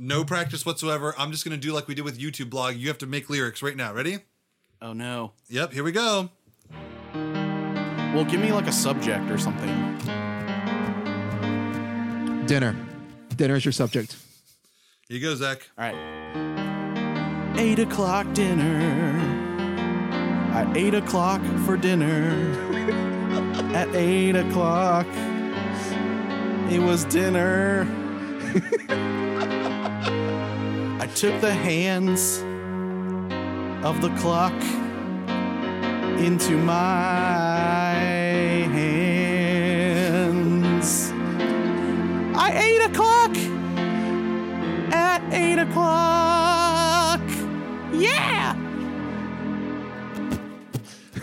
No practice whatsoever. I'm just going to do like we did with YouTube blog. You have to make lyrics right now. Ready? Oh no. Yep, here we go. Well, give me like a subject or something. Dinner. Dinner is your subject. Here you go, Zak. All right. Eight o'clock dinner. At eight o'clock for dinner. At eight o'clock, it was dinner. I took the hands of the clock into my hands. At eight o'clock at eight o'clock. Yeah.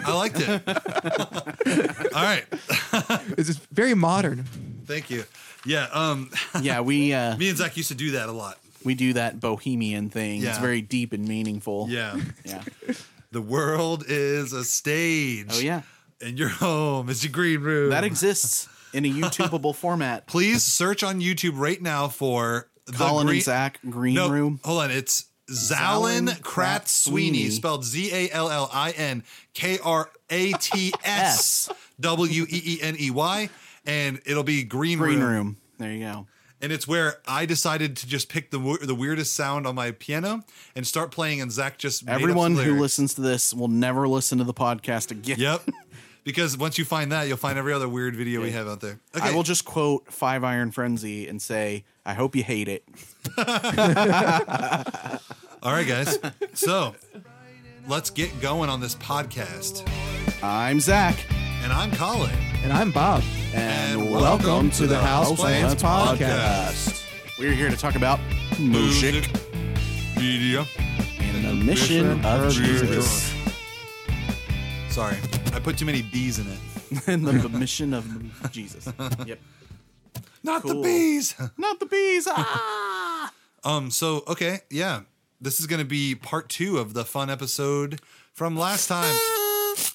I liked it. All right. This is very modern. Thank you. Yeah, um Yeah, we uh, me and Zak used to do that a lot. We do that bohemian thing. It's very deep and meaningful. Yeah. Yeah. The world is a stage. Oh yeah. And your home is your green room. That exists in a YouTubeable format. Please search on YouTube right now for the Colin green and Zak Green No, Room. Hold on, it's Zalin Zalin Krat Sweeney, Sweeney. spelled Z A L L I N K R A T S W E E N E Y, and it'll be Green, Green Room. Room. There you go. And it's where I decided to just pick the the weirdest sound on my piano and start playing, and Zak just Everyone who listens to this will never listen to the podcast again. Yep. Because once you find that, you'll find every other weird video we have out there. Okay. I will just quote Five Iron Frenzy and say, I hope you hate it. All right, guys. So let's get going on this podcast. I'm Zak. And I'm Colin. And I'm Bob. And, And welcome, to the House Plants Plants Podcast. Podcast. We're here to talk about music media. and the mission of Jesus. Sorry, I put too many bees in it. and the mission of Jesus. Yep. Not the Cool. bees. Not the bees. Ah! um. So okay, yeah. This is going to be part two of the fun episode from last time.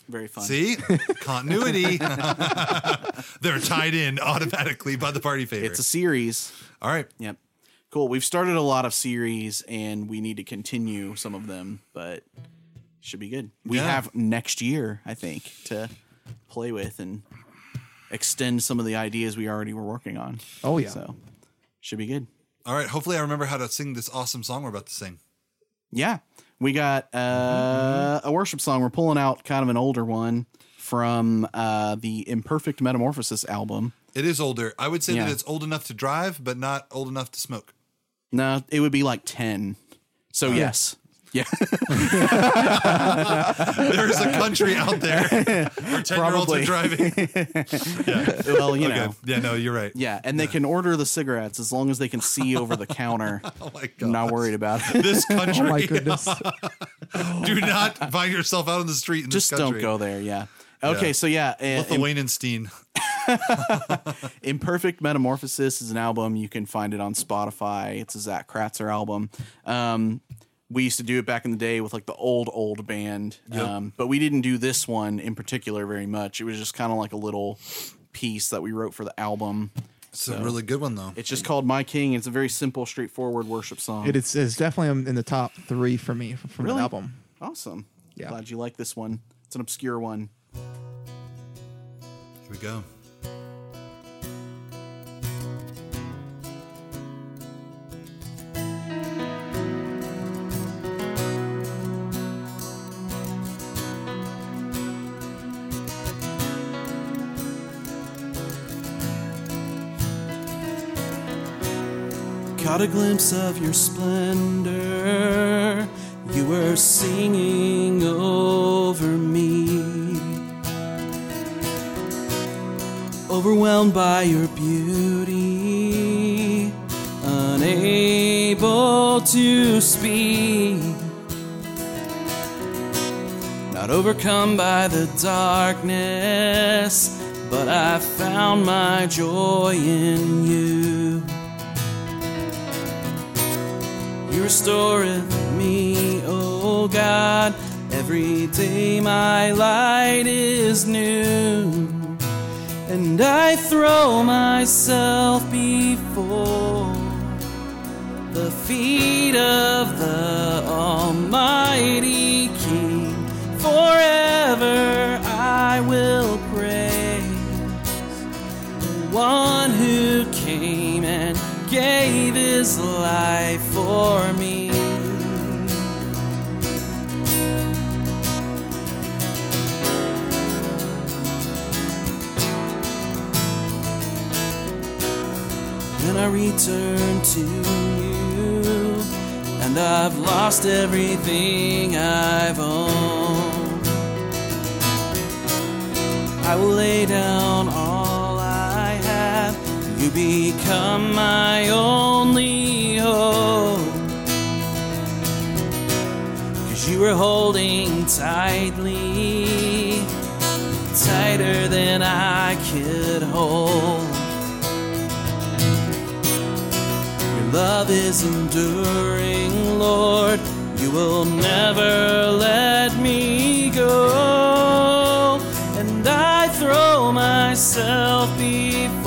Very fun. See, continuity. They're tied in automatically by the party favor. It's a series. All right. Yep. Cool. We've started a lot of series and we need to continue some of them, but should be good. We Yeah. have next year, I think, to play with and extend some of the ideas we already were working on. Oh, yeah. So should be good. All right. Hopefully, I remember how to sing this awesome song we're about to sing. Yeah. We got uh, a worship song. We're pulling out kind of an older one from uh, the Imperfect Metamorphosis album. It is older. I would say Yeah. that it's old enough to drive, but not old enough to smoke. No, it would be like 10. So, yes. Yeah. There is a country out there where 10 year olds are Probably. driving. well, you Okay. know. Yeah, no, you're right. Yeah, and they can order the cigarettes as long as they can see over the counter. Oh my God. I'm not worried about it. This country. Oh my goodness. Do not find yourself out on the street in Just this don't country. go there. Yeah. Okay, Yeah. so yeah, uh, Im- Lithuanianstein. Imperfect Metamorphosis is an album. You can find it on Spotify. It's a Zak Kratzer album. Um, we used to do it back in the day with like the old old band, Yep. um, but we didn't do this one in particular very much. It was just kind of like a little piece that we wrote for the album. It's a really good one, though. It's just called My King. It's a very simple, straightforward worship song. It is it's definitely in the top three for me from Really? the album. awesome. Yeah. Glad you like this one. It's an obscure one. Here we go. Caught a glimpse of your splendor. You were singing over me. Overwhelmed by your beauty, unable to speak. Not overcome by the darkness, but I found my joy in you. You restoreth me, O God. Every day my light is new. And I throw myself before the feet of the Almighty King. Forever I will praise the one who came and gave his life for me. Then I return to you, and I've lost everything I've owned. I will lay down all. You become my only hope. Cause you were holding tightly, tighter than I could hold. Your love is enduring, Lord. You will never let me go. And I throw myself before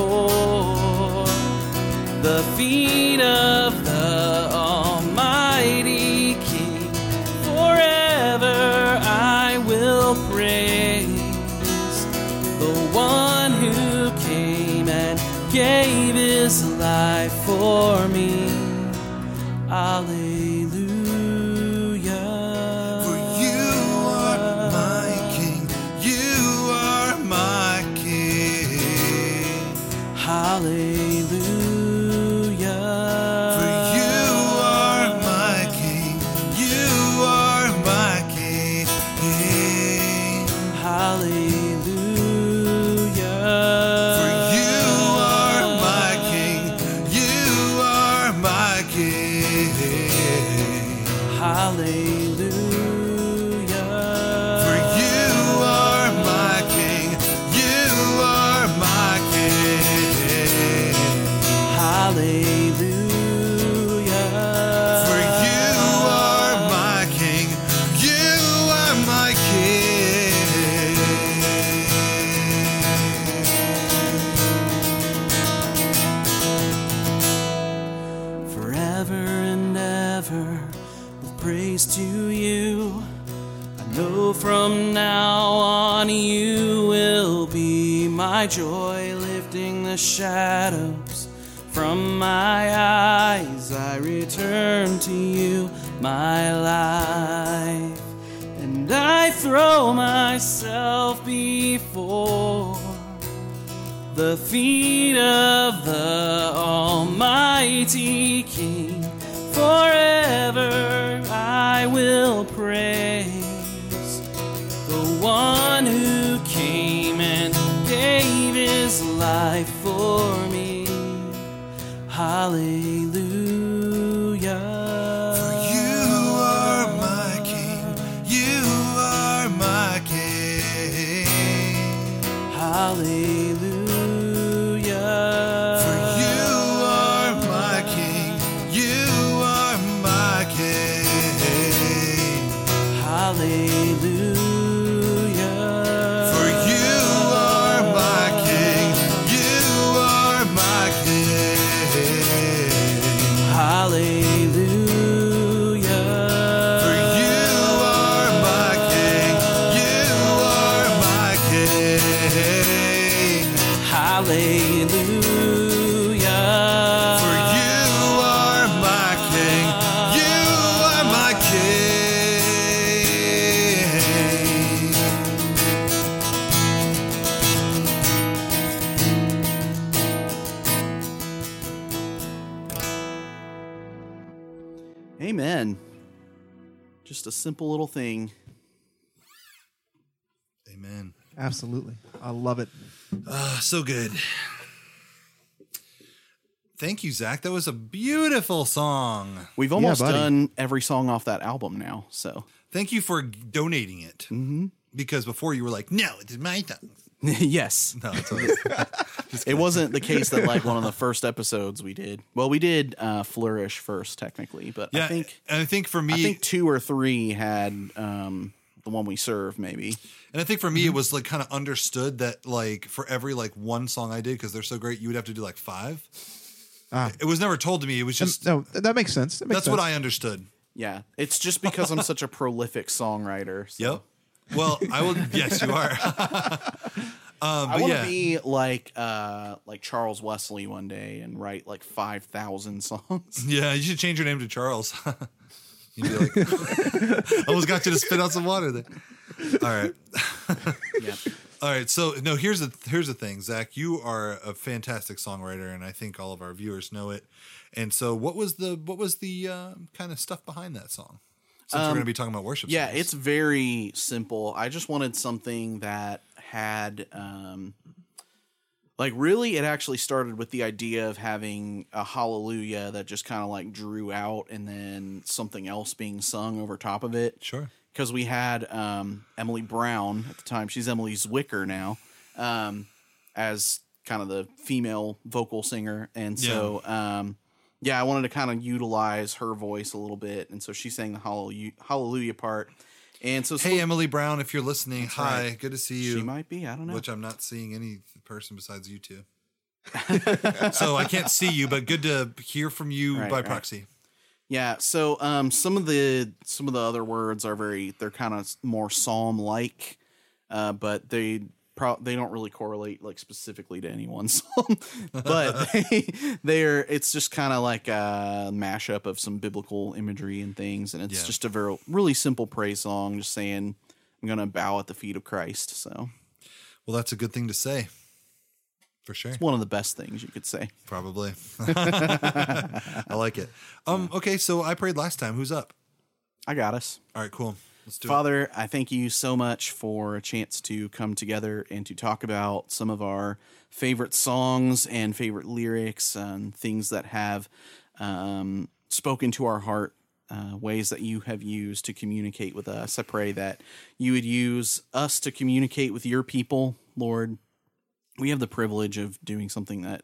feet of the Almighty King. Forever I will praise the one who came and gave his life for me. Hallelujah. Amen. Just a simple little thing. Amen. Absolutely. I love it. Ah, so good. Thank you, Zak. That was a beautiful song. We've almost buddy. done every song off that album now. So Thank you for donating it. Mm-hmm. Because before you were like, no, it's my song. yes, No, it's always, it wasn't the case that like one of the first episodes we did. Well, we did uh, Flourish first technically, but yeah. I think and I think for me, I think two or three had um, the one we serve maybe. and I think for me, it was like kind of understood that like for every like one song I did because they're so great, you would have to do like five. It was never told to me. It was just no, that makes sense. That makes that's what. I understood. Yeah, it's just because I'm such a prolific songwriter. So. Yep. Well, I will. yes, you are. um, I but want to yeah, be like uh like Charles Wesley one day and write like five thousand songs. yeah. You should change your name to Charles. You'd be like, I almost got you to spit out some water there. All right. yeah. All right, so no, here's the here's the thing, Zak. You are a fantastic songwriter, and I think all of our viewers know it. And so, what was the what was the uh, kind of stuff behind that song? Since we're going to be talking about worship, Um, Yeah, songs. it's very simple. I just wanted something that had um like really it actually started with the idea of having a hallelujah that just kind of like drew out and then something else being sung over top of it. sure. because we had um, Emily Brown at the time. She's Emily Zwicker now, um, as kind of the female vocal singer, and so um, yeah, I wanted to kind of utilize her voice a little bit, and so she sang the hallelujah, hallelujah part. And so, Hey, Emily Brown, if you're listening, hi, good to see you. she might be. I don't know. Which I'm not seeing any person besides you two. so I can't see you, but good to hear from you Right, by right. proxy. Yeah, so um, some of the some of the other words are very they're kind of more psalm like, uh, but they pro- they don't really correlate like specifically to any one psalm, but they they're it's just kind of like a mashup of some biblical imagery and things, and it's Yeah. just a very really simple praise song, just saying I'm gonna bow at the feet of Christ. So Well, that's a good thing to say, for sure. It's one of the best things you could say. Probably. I like it. Um. Okay, so I prayed last time. Who's up? I got us. All right, cool. Father, I thank you so much for a chance to come together and to talk about some of our favorite songs and favorite lyrics and things that have um, spoken to our heart, uh, ways that you have used to communicate with us. I pray that you would use us to communicate with your people, Lord. We have the privilege of doing something that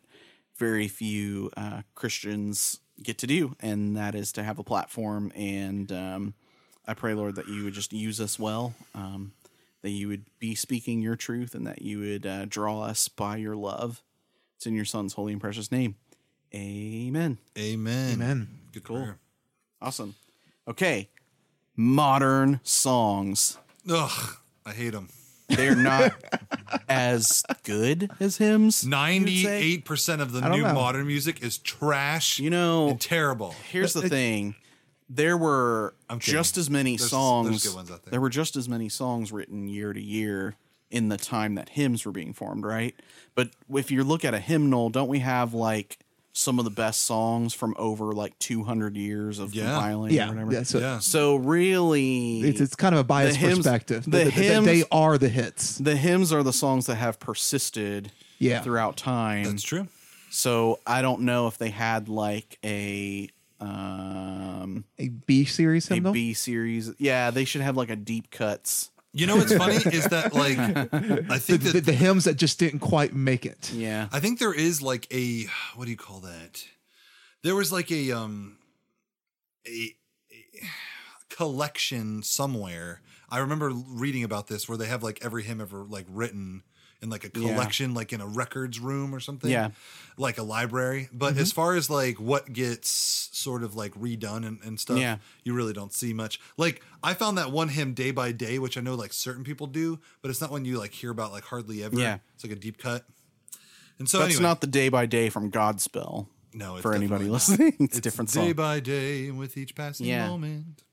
very few uh, Christians get to do, and that is to have a platform. And um, I pray, Lord, that you would just use us well, um, that you would be speaking your truth, and that you would uh, draw us by your love. It's in your Son's holy and precious name. Amen. Amen. Amen. Good Cool. prayer. Awesome. Okay. Modern songs. Ugh, I hate them. They're not as good as hymns. you would say. Ninety-eight percent of the new know. modern music is trash You know, and terrible. here's the thing there were I'm just as many There's- songs there's good ones out there. there were just as many songs written year to year in the time that hymns were being formed right but if you look at a hymnal don't we have like some of the best songs from over like 200 years of Yeah. compiling or Yeah, whatever yeah. So Yeah. so really it's it's kind of a biased hymns- perspective. the Th- th- th- hymns- they are the hits. the hymns are the songs that have persisted Yeah. throughout time That's true. so i don't know if they had like a um A B series a hymnal. B series. Yeah, they should have like a deep cuts. You know what's funny is that like I the, think the, that the hymns that just didn't quite make it. Yeah. I think there is like a what do you call that? There was like a um a, a collection somewhere. I remember reading about this where they have like every hymn ever like written in like a Yeah. collection, like in a records room or something. Yeah. Like a library. But Mm-hmm. as far as like what gets sort of like redone and, and stuff, Yeah. you really don't see much. Like I found that one hymn day by day, which I know like certain people do, but it's not one you like hear about like hardly ever. Yeah. It's like a deep cut. And so That's anyway, not the day by day from Godspell. no, it's for anybody not. listening. It's a different day song. by day with each passing Yeah. moment.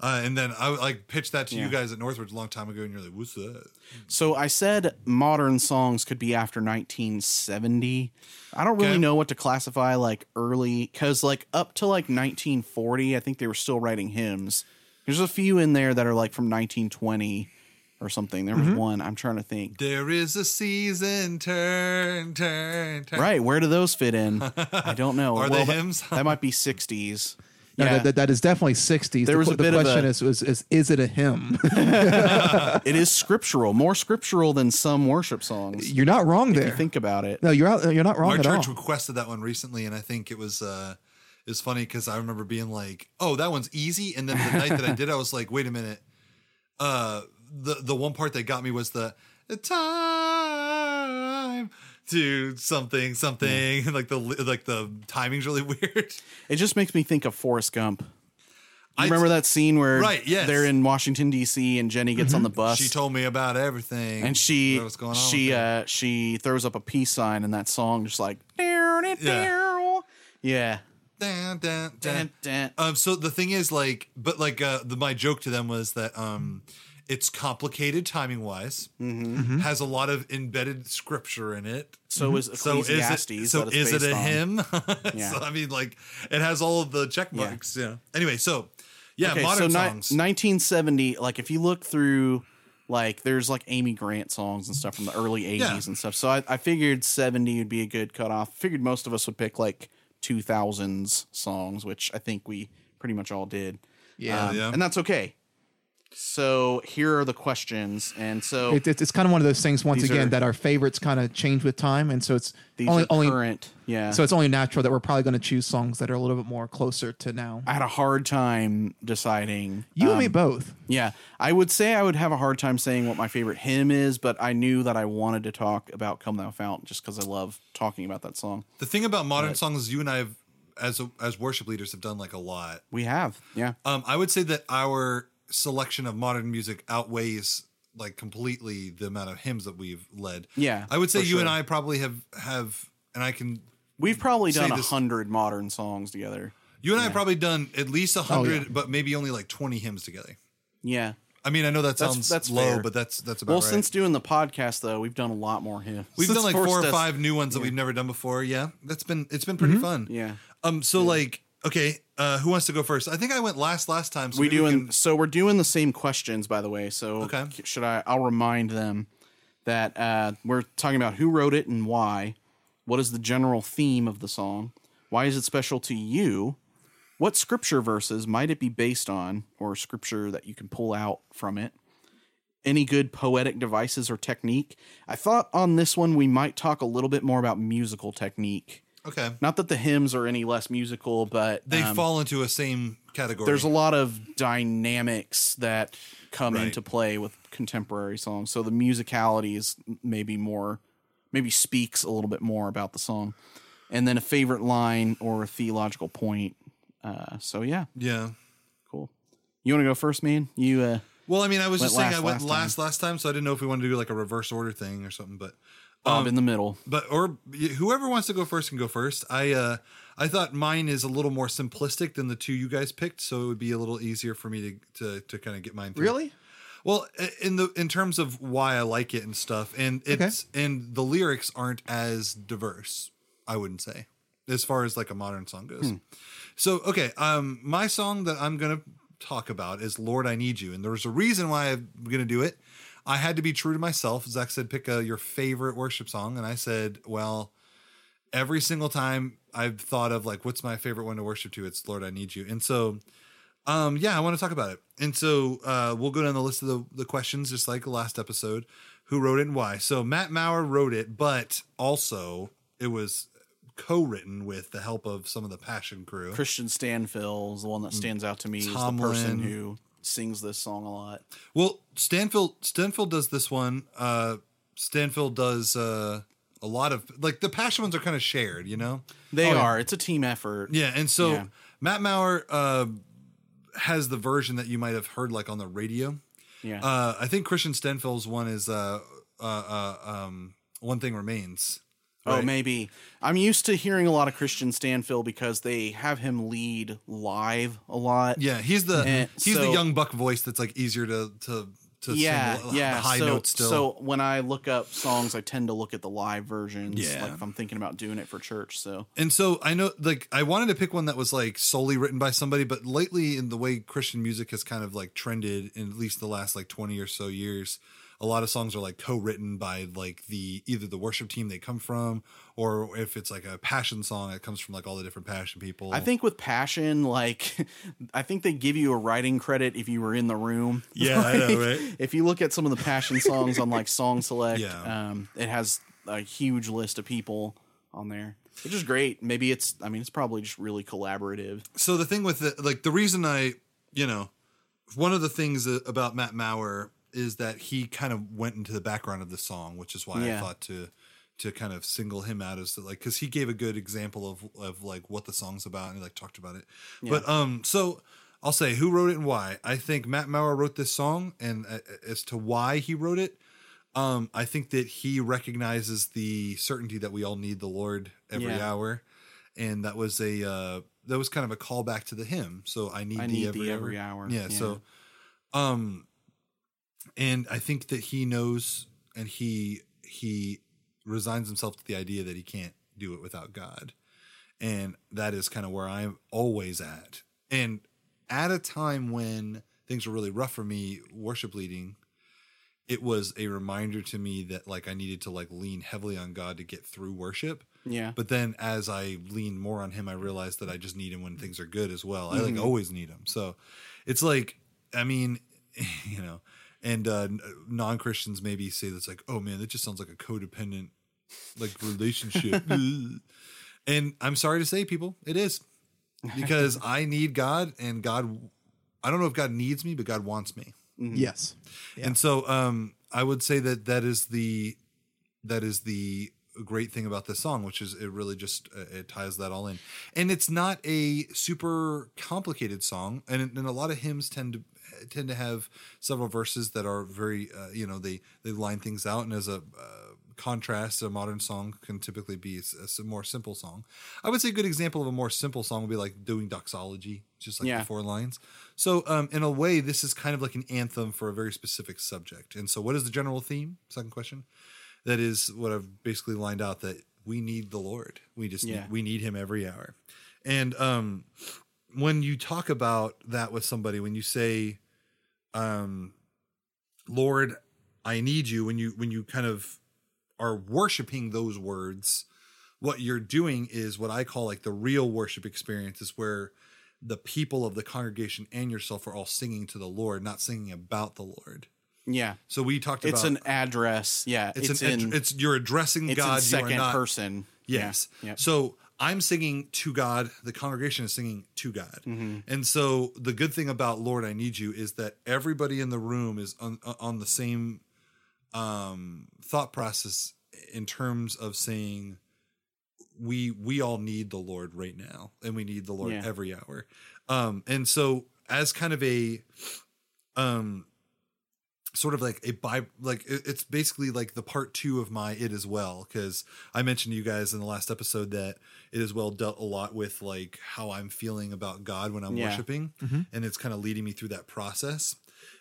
Uh, and then I like pitched that to Yeah. you guys at Northridge a long time ago, and you're like, "What's that?" So I said modern songs could be after 1970. I don't really Okay. know what to classify like early cuz like up to like 1940, I think they were still writing hymns. There's a few in there that are like from 1920 or something. There was Mm-hmm. one, I'm trying to think. There is a season, turn, turn, turn. Right, where do those fit in? I don't know. Are they that- hymns? That might be 60s. No, Yeah. that, that- that is definitely 60s. There the, was qu- a the bit of question a- is, is, is, is it a hymn? It is scriptural, more scriptural than some worship songs. You're not wrong If there. you think about it. no, you're out, you're not wrong Our at church all. requested that one recently, and I think it was uh, it was funny because I remember being like, "Oh, that one's easy," and then the night that I did, I was like, "Wait a minute." Uh, the the one part that got me was the the time to something something like the like the timing's really weird. It just makes me think of Forrest Gump. I- remember that scene where Right, yes. they're in Washington D.C. and Jenny gets on the bus She told me about everything and she what going on. she uh she throws up a peace sign in that song just like yeah yeah dun. Dun, dun. Um, so the thing is, like, but like, uh, the, my joke to them was that um, it's complicated timing wise, Mm-hmm. has a lot of embedded scripture in it. so is So is it? So is it a on. hymn? Yeah. so I mean, like, it has all of the check Yeah. marks. Yeah. Anyway, so yeah, okay, modern so ni- songs. 1970 like if you look through like there's like Amy Grant songs and stuff from the early 80s Yeah. and stuff so I, I figured 70 would be a good cutoff figured most of us would pick like 2000s songs which I think we pretty much all did Yeah. Um, Yeah. and that's okay so here are the questions and so It, it's it's kind of one of those things once again are- that our favorites kind of change with time, and so it's these only are only current yeah so it's only natural that we're probably going to choose songs that are a little bit more closer to now. I had a hard time deciding You and me um, both. Yeah, I would say I would have a hard time saying what my favorite hymn is, but I knew that I wanted to talk about "Come Thou Fount" just because I love talking about that song. the thing about modern songs you and I have, as as worship leaders, have done like a lot. We have, yeah, Um, I would say that our selection of modern music outweighs like completely the amount of hymns that we've led. Yeah, I would say for you and. I probably have have, and I can. we've probably done a hundred modern songs together. You and I have probably done at least a hundred, yeah. but maybe only like twenty hymns together. Yeah. I mean, I know that sounds that's low, fair. but that's that's about Well, right. since doing the podcast though, we've done a lot more hymns. we've Since done like four forced or us- five new ones that we've never done before. Yeah, that's been it's been pretty fun. Yeah, Um. So like, okay, uh, who wants to go first? I think I went last last time. So we doing can- so we're doing the same questions by the way. So Okay. should I? I'll remind them that uh, we're talking about who wrote it and why. What is the general theme of the song? Why is it special to you? What scripture verses might it be based on, or scripture that you can pull out from it? Any good poetic devices or technique? I thought on this one we might talk a little bit more about musical technique. Okay. Not that the hymns are any less musical, but They um, fall into a same category. there's a lot of dynamics that come Right. into play with contemporary songs. So the musicality is maybe more, maybe speaks a little bit more about the song. And then a favorite line or a theological point. Uh, so yeah, yeah. cool. You want to go first, man? You uh, Well, I mean, I was just saying I went last last last time, so I didn't know if we wanted to do like a reverse order thing or something. But Bob Um, in the middle. but or whoever wants to go first can go first. I uh I thought mine is a little more simplistic than the two you guys picked, so it would be a little easier for me to to, to kind of get mine. Through. Really? Well, in the in terms of why I like it and stuff, and it's and the lyrics aren't as diverse. I wouldn't say as far as like a modern song goes. Hmm. So okay, um, my song that I'm gonna talk about is "Lord, I Need You," and there's a reason why I'm gonna do it. I had to be true to myself. Zak said, "Pick a, your favorite worship song," and I said, "Well." Every single time I've thought of like, what's my favorite one to worship to? It's Lord, I Need You. And so um, yeah, I want to talk about it. And so uh, we'll go down the list of the, the questions, just like the last episode. Who wrote it and why? So Matt Maher wrote it, but also it was co-written with the help of some of the Passion crew. Kristian Stanfill is the one that stands out to me as the person who sings this song a lot. Well, Stanfield Stanfield does this one. Uh, Stanfield does uh, a lot of like the Passion ones are kind of shared, you know. They Oh, yeah. are. It's a team effort. Yeah, and so Yeah. Matt Maher uh, has the version that you might have heard like on the radio. Yeah. Uh, I think Christian Stenfield's one is uh, uh, uh, um, one thing remains. Oh, maybe. I'm used to hearing a lot of Kristian Stanfill because they have him lead live a lot. Yeah, he's the And he's the young buck voice that's like easier to to to yeah, sing yeah. the high so, notes still. so when I look up songs, I tend to look at the live versions. Yeah. Like if I'm thinking about doing it for church. So and so I know like I wanted to pick one that was like solely written by somebody, but lately in the way Christian music has kind of like trended in at least the last like 20 or so years, a lot of songs are like co-written by like the either the worship team they come from or if it's like a passion song it comes from like all the different passion people. I think with passion, like I think they give you a writing credit if you were in the room. Yeah, I know, right? If you look at some of the passion songs on like Song Select, Yeah. um, it has a huge list of people on there, which is great. Maybe it's, I mean, it's probably just really collaborative. so the thing with it, like the reason I, you know, one of the things about Matt Maher is that he kind of went into the background of the song, which is why I thought to to kind of single him out as the, like because he gave a good example of of like what the song's about and he like talked about it. But um, so I'll say who wrote it and why. I think Matt Maher wrote this song, and uh, as to why he wrote it, um, I think that he recognizes the certainty that we all need the Lord every Yeah. hour, and that was a uh, that was kind of a callback to the hymn. So I need I thee need every, hour. every hour. Yeah, So, um, and I think that he knows, and he he resigns himself to the idea that he can't do it without God, and that is kind of where I'm always at. And at a time when things were really rough for me, worship leading, it was a reminder to me that like I needed to like lean heavily on God to get through worship. yeah. But then as I lean more on him, I realized that I just need him when things are good as well. I like Mm-hmm. always need him. So it's like, I mean, you know, and uh, non Christians maybe say that's like, oh man, that just sounds like a codependent like relationship. and I'm sorry to say, people, it is because I need God and God, I don't know if God needs me, but God wants me. Yes. Yeah. And so um I would say that that is the that is the great thing about this song which is it really just uh, it ties that all in. And it's not a super complicated song and, and a lot of hymns tend to tend to have several verses that are very uh, you know they they line things out and as a uh, contrast a modern song can typically be a more simple song. I would say a good example of a more simple song would be like doing doxology just like Yeah. the four lines. So um, in a way this is kind of like an anthem for a very specific subject. And so what is the general theme? Second question. That is what i've basically lined out that we need the lord. We just Yeah. need, we need him every hour. And um when you talk about that with somebody when you say um lord i need you when you when you kind of are worshiping those words what you're doing is what i call like the real worship experience is where the people of the congregation and yourself are all singing to the lord not singing about the lord yeah. so we talked It's about it's an address. Yeah. it's, It's, an in it's you're addressing it's god in second you are not person. Yes. Yeah. So I'm singing to God. The congregation is singing to God. And so the good thing about Lord, I Need You is that everybody in the room is on, on the same um, thought process in terms of saying, we we all need the Lord right now, and we need the Lord Yeah. every hour. Um, and so as kind of a um sort of like a by like it's basically like the part two of my it as well because i mentioned to you guys in the last episode that it as well dealt a lot with like how i'm feeling about god when i'm Yeah. worshiping and it's kind of leading me through that process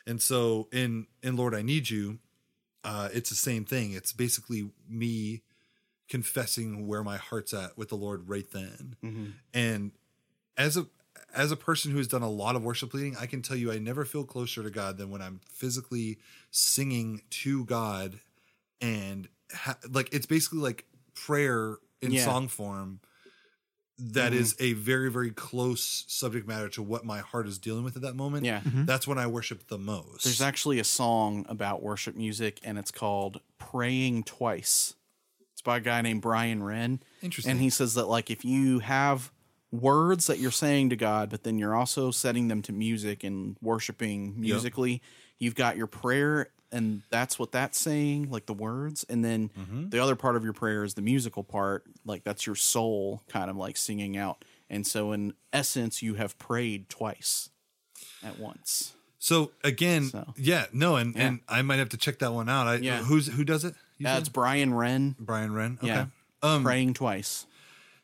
and so in in lord i need you uh it's the same thing it's basically me confessing where my heart's at with the lord right then Mm-hmm. and as a as a person who has done a lot of worship leading, I can tell you I never feel closer to God than when I'm physically singing to God and ha- like it's basically like prayer in Yeah. song form That Mhm. is a very very close subject matter to what my heart is dealing with at that moment. Yeah. That's when I worship the most. There's actually a song about worship music, and it's called "Praying Twice." It's by a guy named Brian Wren, Interesting. and he says that like if you have words that you're saying to God, but then you're also setting them to music and worshiping musically, you've got your prayer, and that's what that's saying, like the words, and then Mm-hmm. the other part of your prayer is the musical part, like that's your soul kind of like singing out. And so, in essence, you have prayed twice at once. So again, So. yeah, no, and and I might have to check that one out. I, Yeah. who's who does it? You That's said? Brian Wren. Brian Wren. Okay. Yeah. Um, praying twice.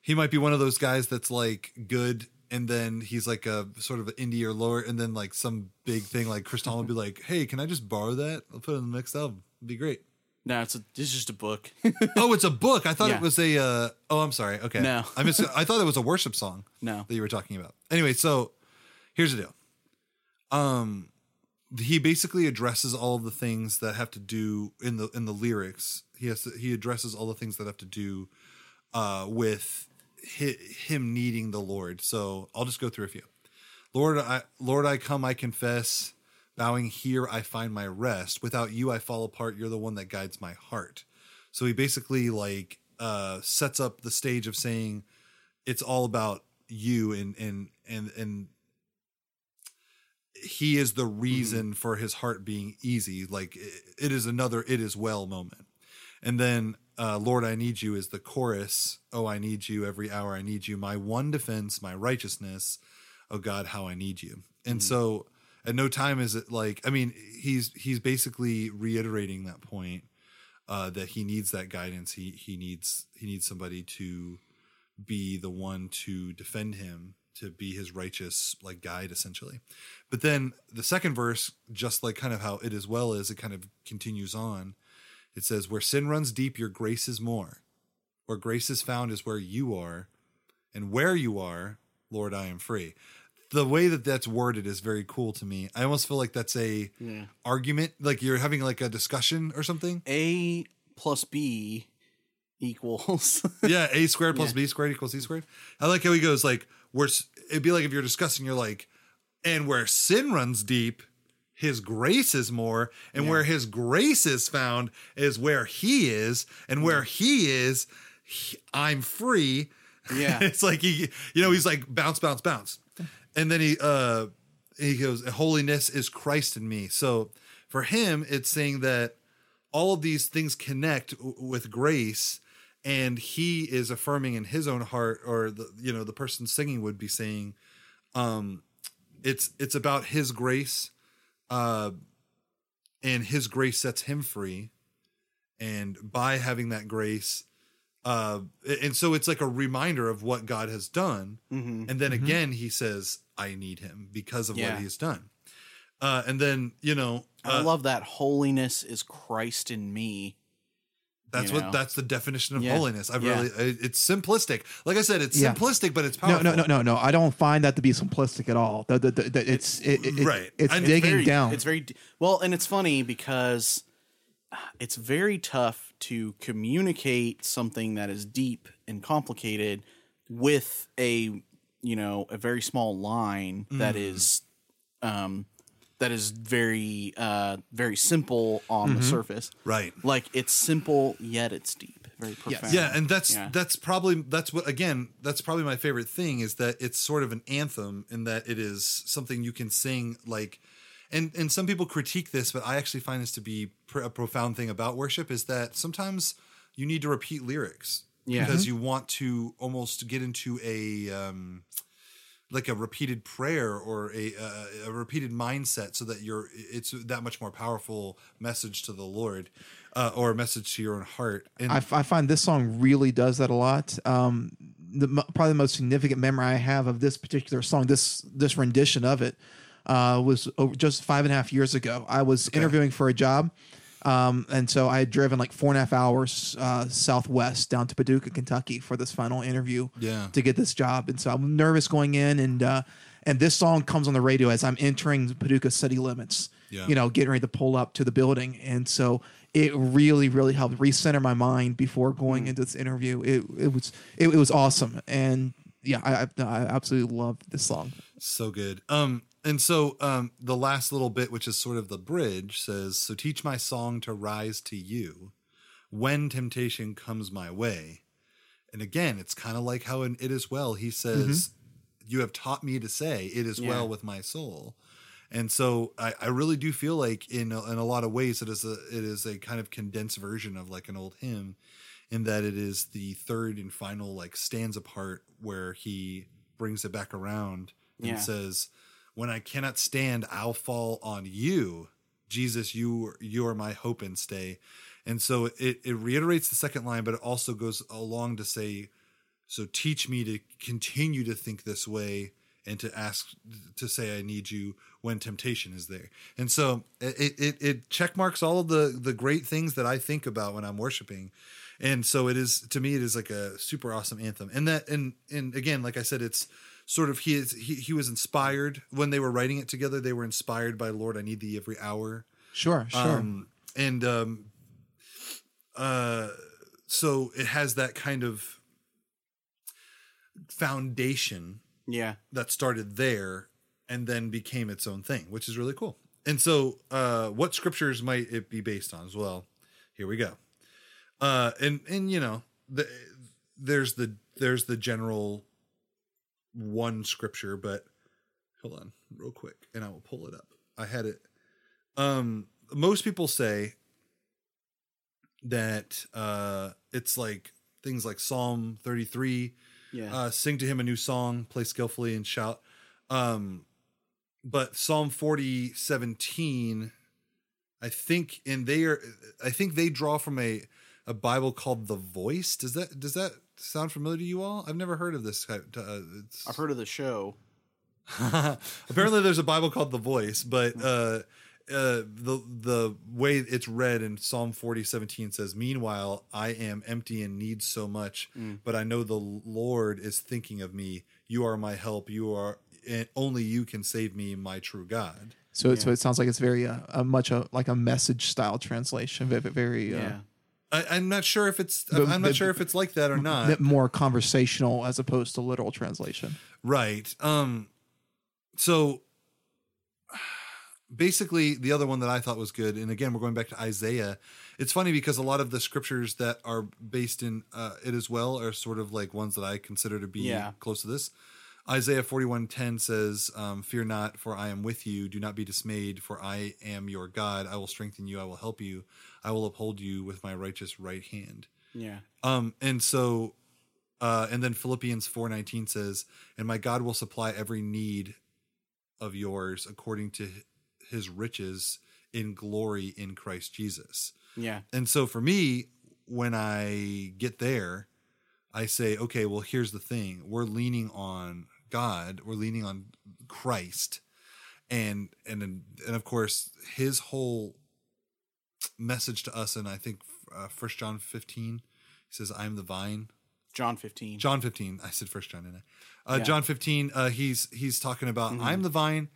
He might be one of those guys that's like good and then he's like a sort of an indie or lower and then like some big thing like Chris Tomlin will be like, Hey, can I just borrow that? I'll put it in the next album. It'd be great. No, it's a, it's just a book. oh, it's a book. I thought Yeah. it was a uh oh I'm sorry. Okay. No. I miss I thought it was a worship song no. that you were talking about. Anyway, so here's the deal. Um he basically addresses all of the things that have to do in the in the lyrics. He has to, he addresses all the things that have to do uh with him needing the Lord. So I'll just go through a few. Lord, I Lord, I come, I confess, bowing here, I find my rest. Without you, I fall apart. You're the one that guides my heart. So he basically like uh sets up the stage of saying it's all about you and and and and he is the reason for his heart being easy like it, it is another it is well moment and then uh, Lord, I need you is the chorus. Oh, I need you every hour. I need you. My one defense, my righteousness. Oh God, how I need you. And so at no time is it like, I mean, he's, he's basically reiterating that point, uh, that he needs that guidance. He, he needs, he needs somebody to be the one to defend him, to be his righteous, like guide essentially. But then the second verse, just like kind of how it as well is, it kind of continues on. It says, Where sin runs deep, your grace is more. Where grace is found is where you are. And where you are, Lord, I am free. The way that that's worded is very cool to me. I almost feel like that's a Yeah. argument, like you're having like a discussion or something. A plus B equals. yeah, a squared plus b squared equals c squared. I like how he goes like, where it'd be like if you're discussing, you're like, and where sin runs deep, his grace is more, and where his grace is found is where he is, and where he is, he- I'm free. Yeah. it's like he, you know, he's like bounce, bounce, bounce, and then he, uh, he goes, holiness is Christ in me. So for him, it's saying that all of these things connect w- with grace and he is affirming in his own heart or the you know the person singing would be saying um it's it's about his grace uh and his grace sets him free and by having that grace uh and so it's like a reminder of what God has done Mhm. and then again he says I need him because of Yeah. what he's done uh and then you know I uh, love that holiness is Christ in me. That's you what know? that's the definition of Yeah. holiness. I've Yeah. really it's simplistic. Like I said, it's Yeah. simplistic, but it's powerful. no, no, no, no. no. I don't find that to be simplistic at all. The, the, the, it's it, it, Right. It's And it's digging very, down. It's very well, and it's funny because it's very tough to communicate something that is deep and complicated with a you know a very small line that Mm. is um that is very uh very simple on the surface Right. like it's simple yet it's deep very profound Yeah, and that's Yeah. that's probably that's what again that's probably my favorite thing is that it's sort of an anthem in that it is something you can sing like and and some people critique this but I actually find this to be pr- a profound thing about worship is that sometimes you need to repeat lyrics Yeah. because you want to almost get into a um like a repeated prayer or a, uh, a repeated mindset so that you're it's that much more powerful message to the lord uh, or a message to your own heart and I, f- I find this song really does that a lot. Um, the probably the most significant memory I have of this particular song, this this rendition of it, uh, was over just five and a half years ago. I was interviewing for a job, um, and so I had driven like four and a half hours uh, southwest down to Paducah, Kentucky, for this final interview. Yeah. to get this job, and so I'm nervous going in, and uh, and this song comes on the radio as I'm entering Paducah city limits. Yeah. You know, getting ready to pull up to the building, and so it really, really helped recenter my mind before going into this interview. It it was it, it was awesome, and yeah, I I, I absolutely love this song. So good. Um, and so um, the last little bit, which is sort of the bridge, says, "So teach my song to rise to you, when temptation comes my way." And again, it's kind of like how in "It Is Well" he says, "You have taught me to say, it is Yeah. well with my soul." And so I, I really do feel like in a, in a lot of ways it is a it is a kind of condensed version of like an old hymn, in that it is the third and final like stanza part where he brings it back around and Yeah. says, "When I cannot stand, I'll fall on you, Jesus. You you are my hope and stay." And so it it reiterates the second line, but it also goes along to say, "So teach me to continue to think this way." And to ask to say I need you when temptation is there, and so it it, it check marks all of the the great things that I think about when I'm worshiping, and so it is to me it is like a super awesome anthem and that and and again like i said it's sort of he is he, he was inspired when they were writing it together they were inspired by lord i need thee every hour Sure, sure. um and um uh so it has that kind of foundation yeah that started there and then became its own thing, which is really cool. And so, uh, what scriptures might it be based on as well? Here we go. Uh, and and you know, the, there's the there's the general one scripture, but hold on, real quick, and I will pull it up. I had it. Um, most people say that uh, it's like things like Psalm 33, Yeah. uh, sing to him a new song, play skillfully and shout. Um, but Psalm 40, 17, I think, and they are, I think they draw from a, a Bible called The Voice. Does that, does that sound familiar to you all? I've never heard of this. Uh, it's, I've heard of the show. Apparently, there's a Bible called The Voice, but uh, uh, the the way it's read in Psalm 40, 17 says, "Meanwhile, I am empty and need so much, but I know the Lord is thinking of me. You are my help. You are and only you can save me, my true God." So, so it sounds like it's very uh, a much a, like a message style translation. Very, very uh, Yeah. I, I'm not sure if it's But- I'm not but- sure if it's like that or not. bit more conversational as opposed to literal translation. Right. Um so basically the other one that I thought was good and again we're going back to Isaiah. It's funny because a lot of the scriptures that are based in uh, it as well are sort of like ones that I consider to be Yeah. close to this. Isaiah 41:10 says, um, "Fear not, for I am with you. Do not be dismayed, for I am your God. I will strengthen you. I will help you. I will uphold you with my righteous right hand." Yeah. Um, and so, uh, and then Philippians four nineteen says, "And my God will supply every need of yours according to His riches in glory in Christ Jesus." Yeah. And so, for me, when I get there, I say, "Okay, well, here's the thing: we're leaning on God. We're leaning on Christ." And and and of course, His whole message to us, and I think uh, First John fifteen, he says, "I am the vine." John 15. John 15. I said first John, didn't I? Uh, Yeah. John 15. Uh, he's he's talking about Mhm. I'm the vine.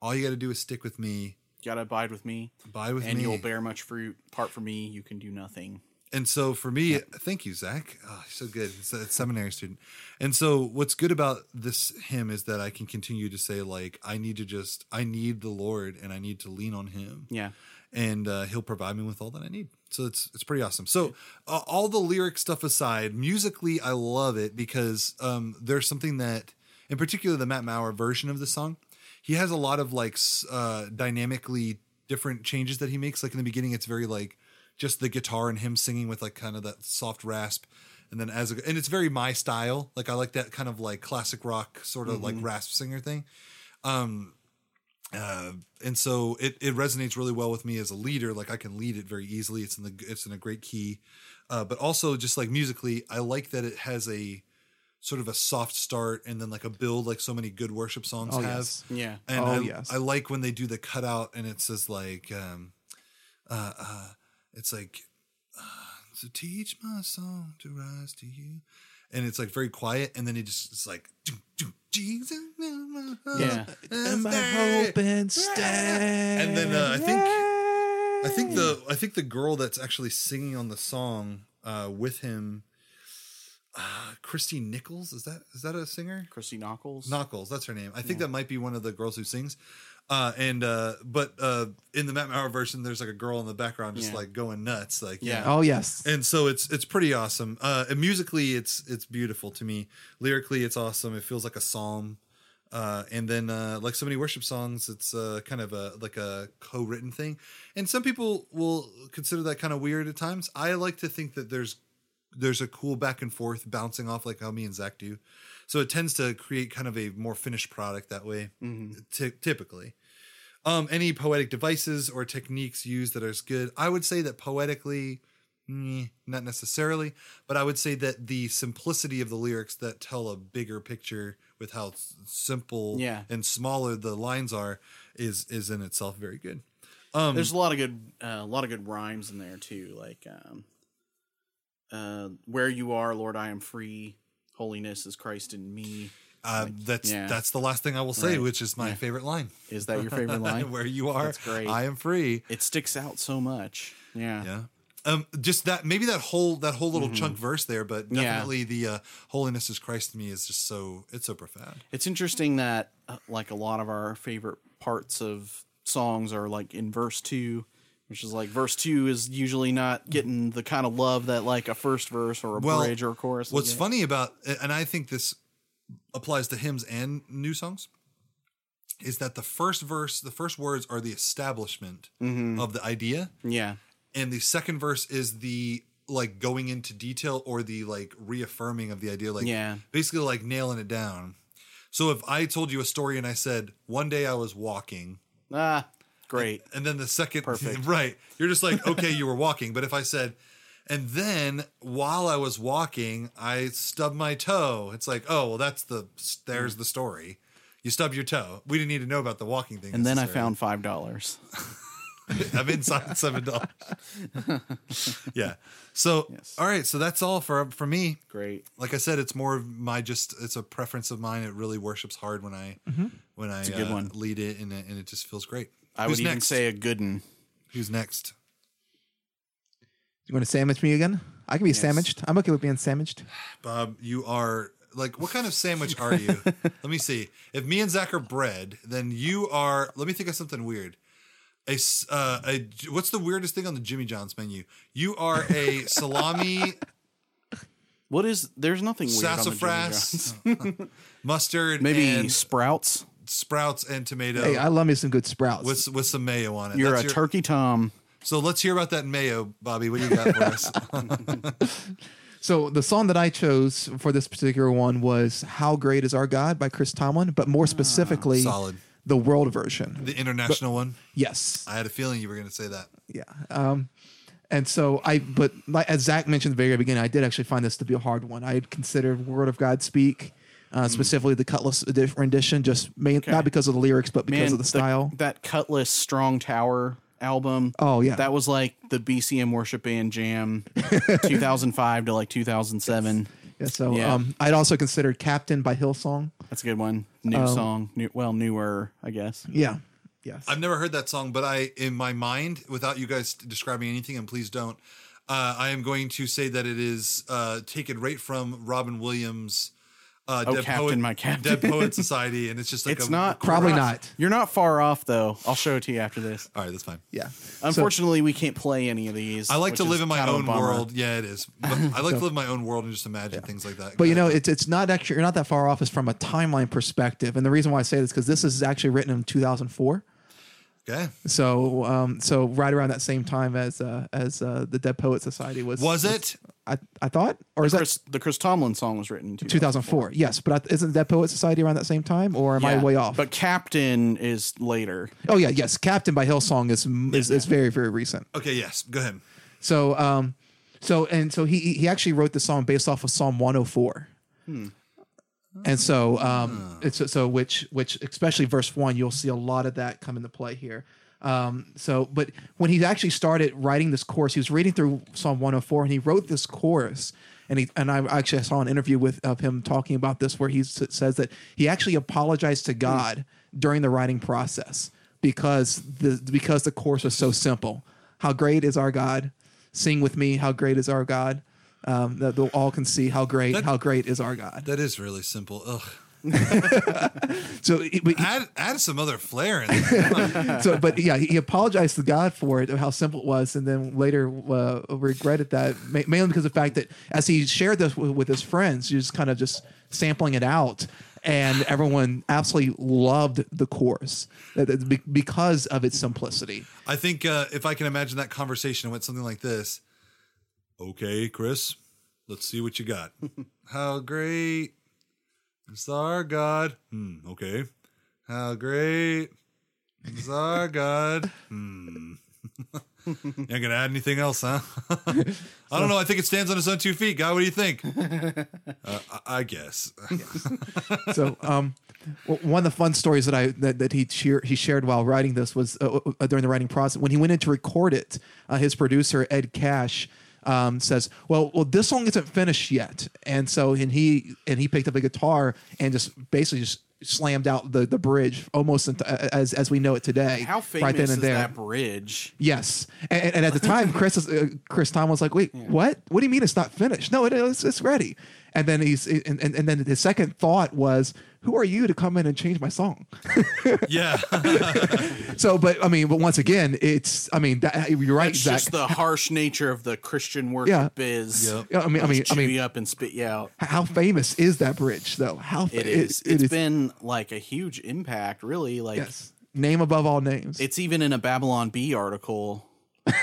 All you got to do is stick with me, You gotta abide with me, abide with and me. And you'll bear much fruit. Apart from me, you can do nothing. And so for me, thank you, Zak. Oh, so good. He's a seminary student. And so what's good about this hymn is that I can continue to say like I need to just I need the Lord and I need to lean on Him. Yeah. And uh, he'll provide me with all that I need. So it's it's pretty awesome. So uh, all the lyric stuff aside, musically I love it because um, there's something that, in particular, the Matt Maher version of the song, he has a lot of like uh, dynamically different changes that he makes. Like in the beginning, it's very like just the guitar and him singing with like kind of that soft rasp. And then as a, and it's very my style. Like I like that kind of like classic rock sort of like rasp singer thing. Um, uh, and so it, it resonates really well with me as a leader. Like I can lead it very easily. It's in the it's in a great key, uh, but also just like musically, I like that it has a sort of a soft start and then like a build, like so many good worship songs Oh, have. yes. Yeah. And Oh, I, yes. I like when they do the cutout and it says like, um, uh, uh, it's like, uh, so teach my song to rise to you. And it's like very quiet. And then it just, it's like, "Doo, doo, Jesus. Yeah. And my stay." hope and stay. And then uh, I think I think the I think the girl that's actually singing on the song uh, with him, uh, Christy Nichols is that is that a singer? Christy Nockels. Nockels, that's her name. I think that might be one of the girls who sings. Uh, and uh, but uh, in the Matt Maher version, there's like a girl in the background just Yeah. like going nuts, like Yeah. Oh yes. and so it's it's pretty awesome. Uh, and musically, it's it's beautiful to me. Lyrically, it's awesome. It feels like a psalm. Uh, and then uh, like so many worship songs, it's uh, kind of a like a co-written thing. And some people will consider that kind of weird at times. I like to think that there's there's a cool back and forth bouncing off like how me and Zak do. So it tends to create kind of a more finished product that way, ty- typically. Um, any poetic devices or techniques used that are as good? I would say that poetically, mm, not necessarily, but I would say that the simplicity of the lyrics that tell a bigger picture with how simple Yeah. and smaller the lines are is is in itself very good. Um, There's a lot of good, uh, a lot of good rhymes in there too. Like, um, uh, "Where you are, Lord, I am free. Holiness is Christ in me." uh, that's yeah. that's the last thing I will say, Right. which is my Yeah. favorite line. Is that your favorite line? Where you are, That's great. I am free. it sticks out so much. Yeah. Yeah. Um, just that maybe that whole that whole little chunk verse there, but Mm-hmm. Yeah. definitely the uh, holiness is Christ to me is just so it's so profound. It's interesting that uh, like a lot of our favorite parts of songs are like in verse 2, which is like verse 2 is usually not getting the kind of love that like a first verse or a Well, bridge or a chorus. What's funny about and I think this applies to hymns and new songs is that the first verse, the first words are the establishment Mm-hmm. of the idea, Yeah. and the second verse is the like going into detail or the like reaffirming of the idea, like Yeah. basically like nailing it down. So if I told you a story and I said one day I was walking, Ah, great. and then the second Perfect. right, you're just like okay, you were walking. But if I said, and then while I was walking, I stubbed my toe. It's like oh well, that's the there's the story. You stub your toe. We didn't need to know about the walking thing. And then I found five dollars. I'm inside seven dollars. yeah. So Yes. all right. So that's all for for me. Great. Like I said, it's more of my just. It's a preference of mine. It really worships hard when I when I uh, one. lead it, and it, and it just feels great. I Who's would even next? say a good one. Who's next? You want to sandwich me again? I can be sandwiched. I'm okay with being sandwiched. Bob, you are like what kind of sandwich are you? let me see. If me and Zak are bread, then you are. Let me think of something weird. A, s- uh, a what's the weirdest thing on the Jimmy John's menu? You are a salami, What is? There's nothing weird on the Jimmy sassafras, John's. mustard, Maybe and sprouts. Sprouts and tomato Hey, I love me some good sprouts. with with some mayo on it. You're That's a your- turkey tom. So let's hear about that mayo, Bobby. What do you got for us? So the song that I chose for this particular one was "How Great Is Our God" by Chris Tomlin, but more specifically, Solid. the world version. The international one. Yes, I had a feeling you were going to say that. yeah. Um, and so I, but like as Zak mentioned at the very beginning, I did actually find this to be a hard one. I had considered "Word of God Speak," uh, specifically the Kutless rendition, just main, not because of the lyrics, but because Man, of the style. that Kutless Strong Tower album. Oh, yeah. that was like the BCM worship band jam, 2005 to like 2007. yeah, so yeah. um, I'd also considered "Captain" by Hillsong. That's a good one. New Um, song. New, well, newer, I guess. Yeah, yes. I've never heard that song, but I, in my mind, without you guys describing anything, and please don't, uh, I am going to say that it is uh, taken right from Robin Williams' uh, Oh, Dead, Captain, Poet, my Captain. Dead Poet Society, and it's just like It's a, not Probably far not. You're not far off though. I'll show it to you after this. All right, that's fine. yeah. Unfortunately, we can't play any of these. I like to live in my kind of a own world. Yeah, it is. But I like to live in my own world and just imagine things like that. But you know, it's it's not actually you're not that far off as from a timeline perspective. And the reason why I say this because this is actually written in 2004. okay. So um so right around that same time as uh as uh the Dead Poet Society was Was it? I I thought or is that Chris, the Chris Tomlin song was written in 2004? Yes, but I, isn't Dead Poet Society around that same time or am I way off? But Captain is later. oh yeah, yes, Captain by Hillsong is is, is very very recent. Okay, yes. Go ahead. So um so and so he he actually wrote the song based off of Psalm 104. And so um it's so which which especially verse 1 you'll see a lot of that come into play here. Um so but when he actually started writing this course, he was reading through Psalm 104 and he wrote this chorus and he and I actually saw an interview with of him talking about this where he s- says that he actually apologized to God during the writing process because the because the chorus was so simple. How great is our God? Sing with me, how great is our God? Um, that all can see how great, how great is our God. That is really simple. Ugh. So, he- he- Add add some other flair in there. so, but yeah, he apologized to God for it, how simple it was, and then later uh, regretted that mainly because of the fact that as he shared this with, with his friends, he was kind of just sampling it out, and everyone absolutely loved the chorus that- that be- because of its simplicity. I think uh, if I can imagine that conversation went something like this. Okay, Chris, let's see what you got. How great is our God? Hmm, okay. How great is our God? Hmm. you ain't gonna add anything else, huh? I don't know. I think it stands on its own two feet. Guy, what do you think? Uh, I, I guess. so um w- one of the fun stories that I that, that he cheer, he shared while writing this was uh, uh, during the writing process when he went in to record it. Uh, his producer Ed Cash um, says, "Well, well, this song isn't finished yet," and so and he and he picked up a guitar and just basically just slammed out the the bridge almost into, as as we know it today. How famous right then and is there. that bridge? Yes, and, and at the time, Chris is, uh, Chris Tom was like, "Wait, what? What do you mean it's not finished? No, it is. It's ready." And then he's and, and, and then his second thought was, "Who are you to come in and change my song?" yeah. So, but I mean, but once again, it's I mean, that, you're right, It's just the harsh nature of the Christian worship Yeah. biz. Yep. Yeah, I mean, I mean, I mean, you up and spit you out. how famous is that bridge, though? How fa- It is. it it's is- been like a huge impact, really. Like yes, name above all names. it's even in a Babylon Bee article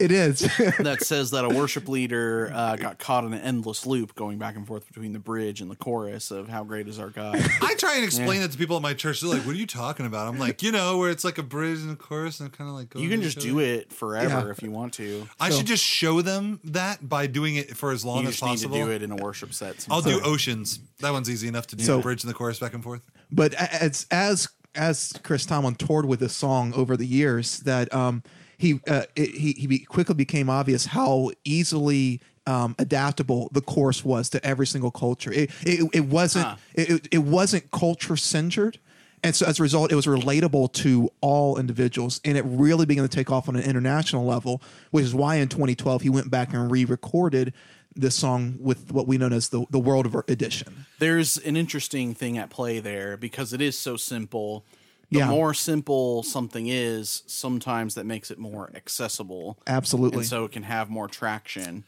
it is. that says that a worship leader uh, got caught in an endless loop going back and forth between the bridge and the chorus of how great is our God. I try and explain it to people at my church. They're like, "What are you talking about?" I'm like, you know, where it's like a bridge and a chorus and kind of like. You can just do it forever Yeah. if you want to. I should just show them that by doing it for as long You as just need possible. to do it in a worship set. I'll do oceans. That one's easy enough to do. So- the bridge and the chorus back and forth. but as as as Chris Tomlin toured with this song over the years, that um, he uh, it, he he quickly became obvious how easily um, adaptable the course was to every single culture. It it, it wasn't Huh. it, it- wasn't culture centered. And so as a result, it was relatable to all individuals, and it really began to take off on an international level, which is why in 2012 he went back and re-recorded this song with what we know as the the World Edition. There's an interesting thing at play there because it is so simple. The Yeah. more simple something is, sometimes that makes it more accessible. Absolutely. and so it can have more traction.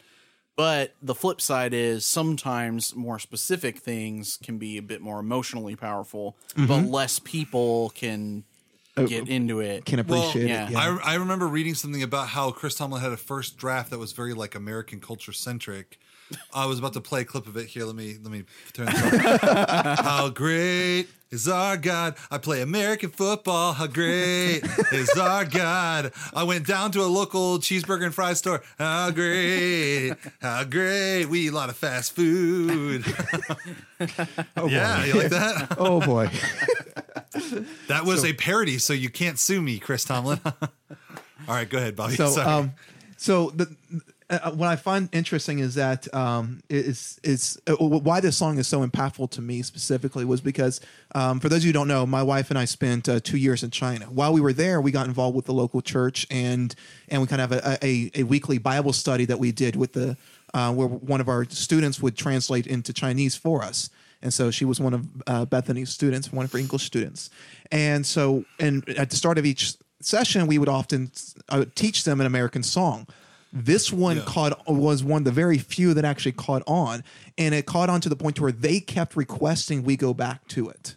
But the flip side is sometimes more specific things can be a bit more emotionally powerful, Mm-hmm. but less people can get into it. Can Well, appreciate yeah. it. Yeah. I, I remember reading something about how Chris Tomlin had a first draft that was very like American culture centric. I was about to play a clip of it here. Let me let me turn this on. how great is our God? I play American football. How great is our God? I went down to a local cheeseburger and fry store. How great, how great. We eat a lot of fast food. yeah, you like that? oh boy. That was a parody, so you can't sue me, Chris Tomlin. All right, go ahead, Bobby. So, Sorry. um, so the uh, what I find interesting is that um, is is uh, why this song is so impactful to me specifically was because um, for those of you who don't know, my wife and I spent uh, two years in China. While we were there, we got involved with the local church and and we kind of have a, a, a weekly Bible study that we did with the uh, where one of our students would translate into Chinese for us. And so she was one of uh, Bethany's students, one of her English students. And so, and at the start of each session, we would often would teach them an American song. This one Yeah. caught was one of the very few that actually caught on, and it caught on to the point to where they kept requesting we go back to it.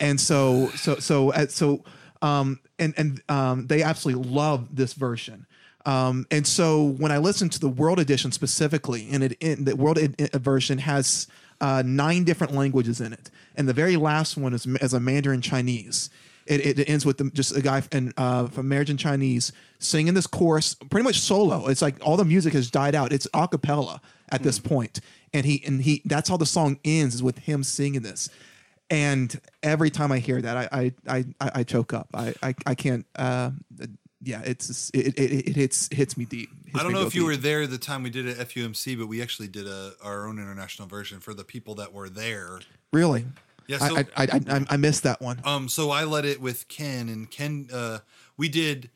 And so, so, so, uh, so, um, and and um, they absolutely love this version. Um, and so when I listened to the World Edition specifically, and it in the World ed- ed- version has uh, nine different languages in it, and the very last one is as a Mandarin Chinese. It, it ends with the, just a guy in, uh, from Mandarin Chinese singing this chorus, pretty much solo. It's like all the music has died out. It's a cappella at this point, and he and he. That's how the song ends is with him singing this and every time I hear that, I I I, I choke up. I I, I can't. Uh, yeah, it's it, it it hits hits me deep. Hits I don't know if you deep. were there the time we did it at FUMC, but we actually did a our own international version for the people that were there. really. Yeah, so- I, I, I I I missed that one. Um, so I led it with Ken, and Ken, uh, we did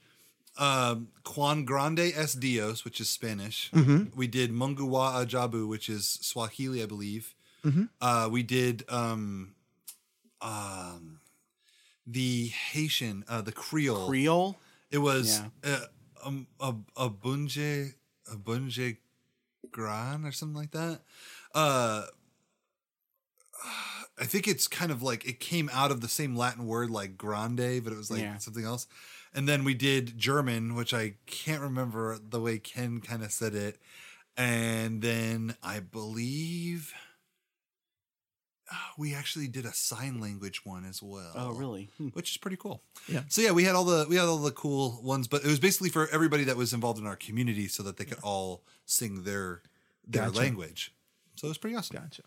um, Cuán Grande es Dios, which is Spanish. We did Munguwa Ajabu, which is Swahili, I believe. Uh, we did um, um, the Haitian, uh, the Creole. Creole? It was Yeah. uh, um, a a bunje a bunje gran or something like that. Uh, I think it's kind of like it came out of the same Latin word like grande, but it was like Yeah. something else. And then we did German, which I can't remember the way Ken kind of said it. And then I believe we actually did a sign language one as well Oh, really? Hmm. which is pretty cool. Yeah. So yeah, we had all the we had all the cool ones, but it was basically for everybody that was involved in our community, so that they could all sing their their Gotcha. language. So it was pretty awesome. Gotcha.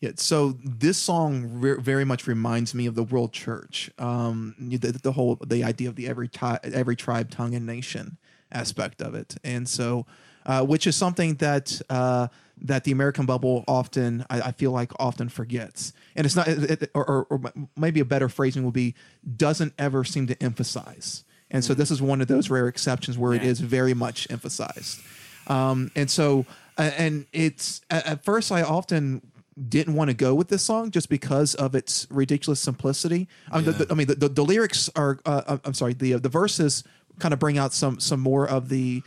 Yeah, so this song re- very much reminds me of the World Church. Um, the, the whole the idea of the every ti- every tribe, tongue, and nation aspect of it, and so uh, which is something that uh, that the American bubble often I, I feel like often forgets, and it's not it, it- or, or, or maybe a better phrasing would be doesn't ever seem to emphasize. And so this is one of those rare exceptions where it Yeah. is very much emphasized. Um, and so, and it's at first I often didn't want to go with this song just because of its ridiculous simplicity. I mean, the, the- I mean, the, the, the lyrics are. Uh, I'm sorry, the the verses kind of bring out some some more of the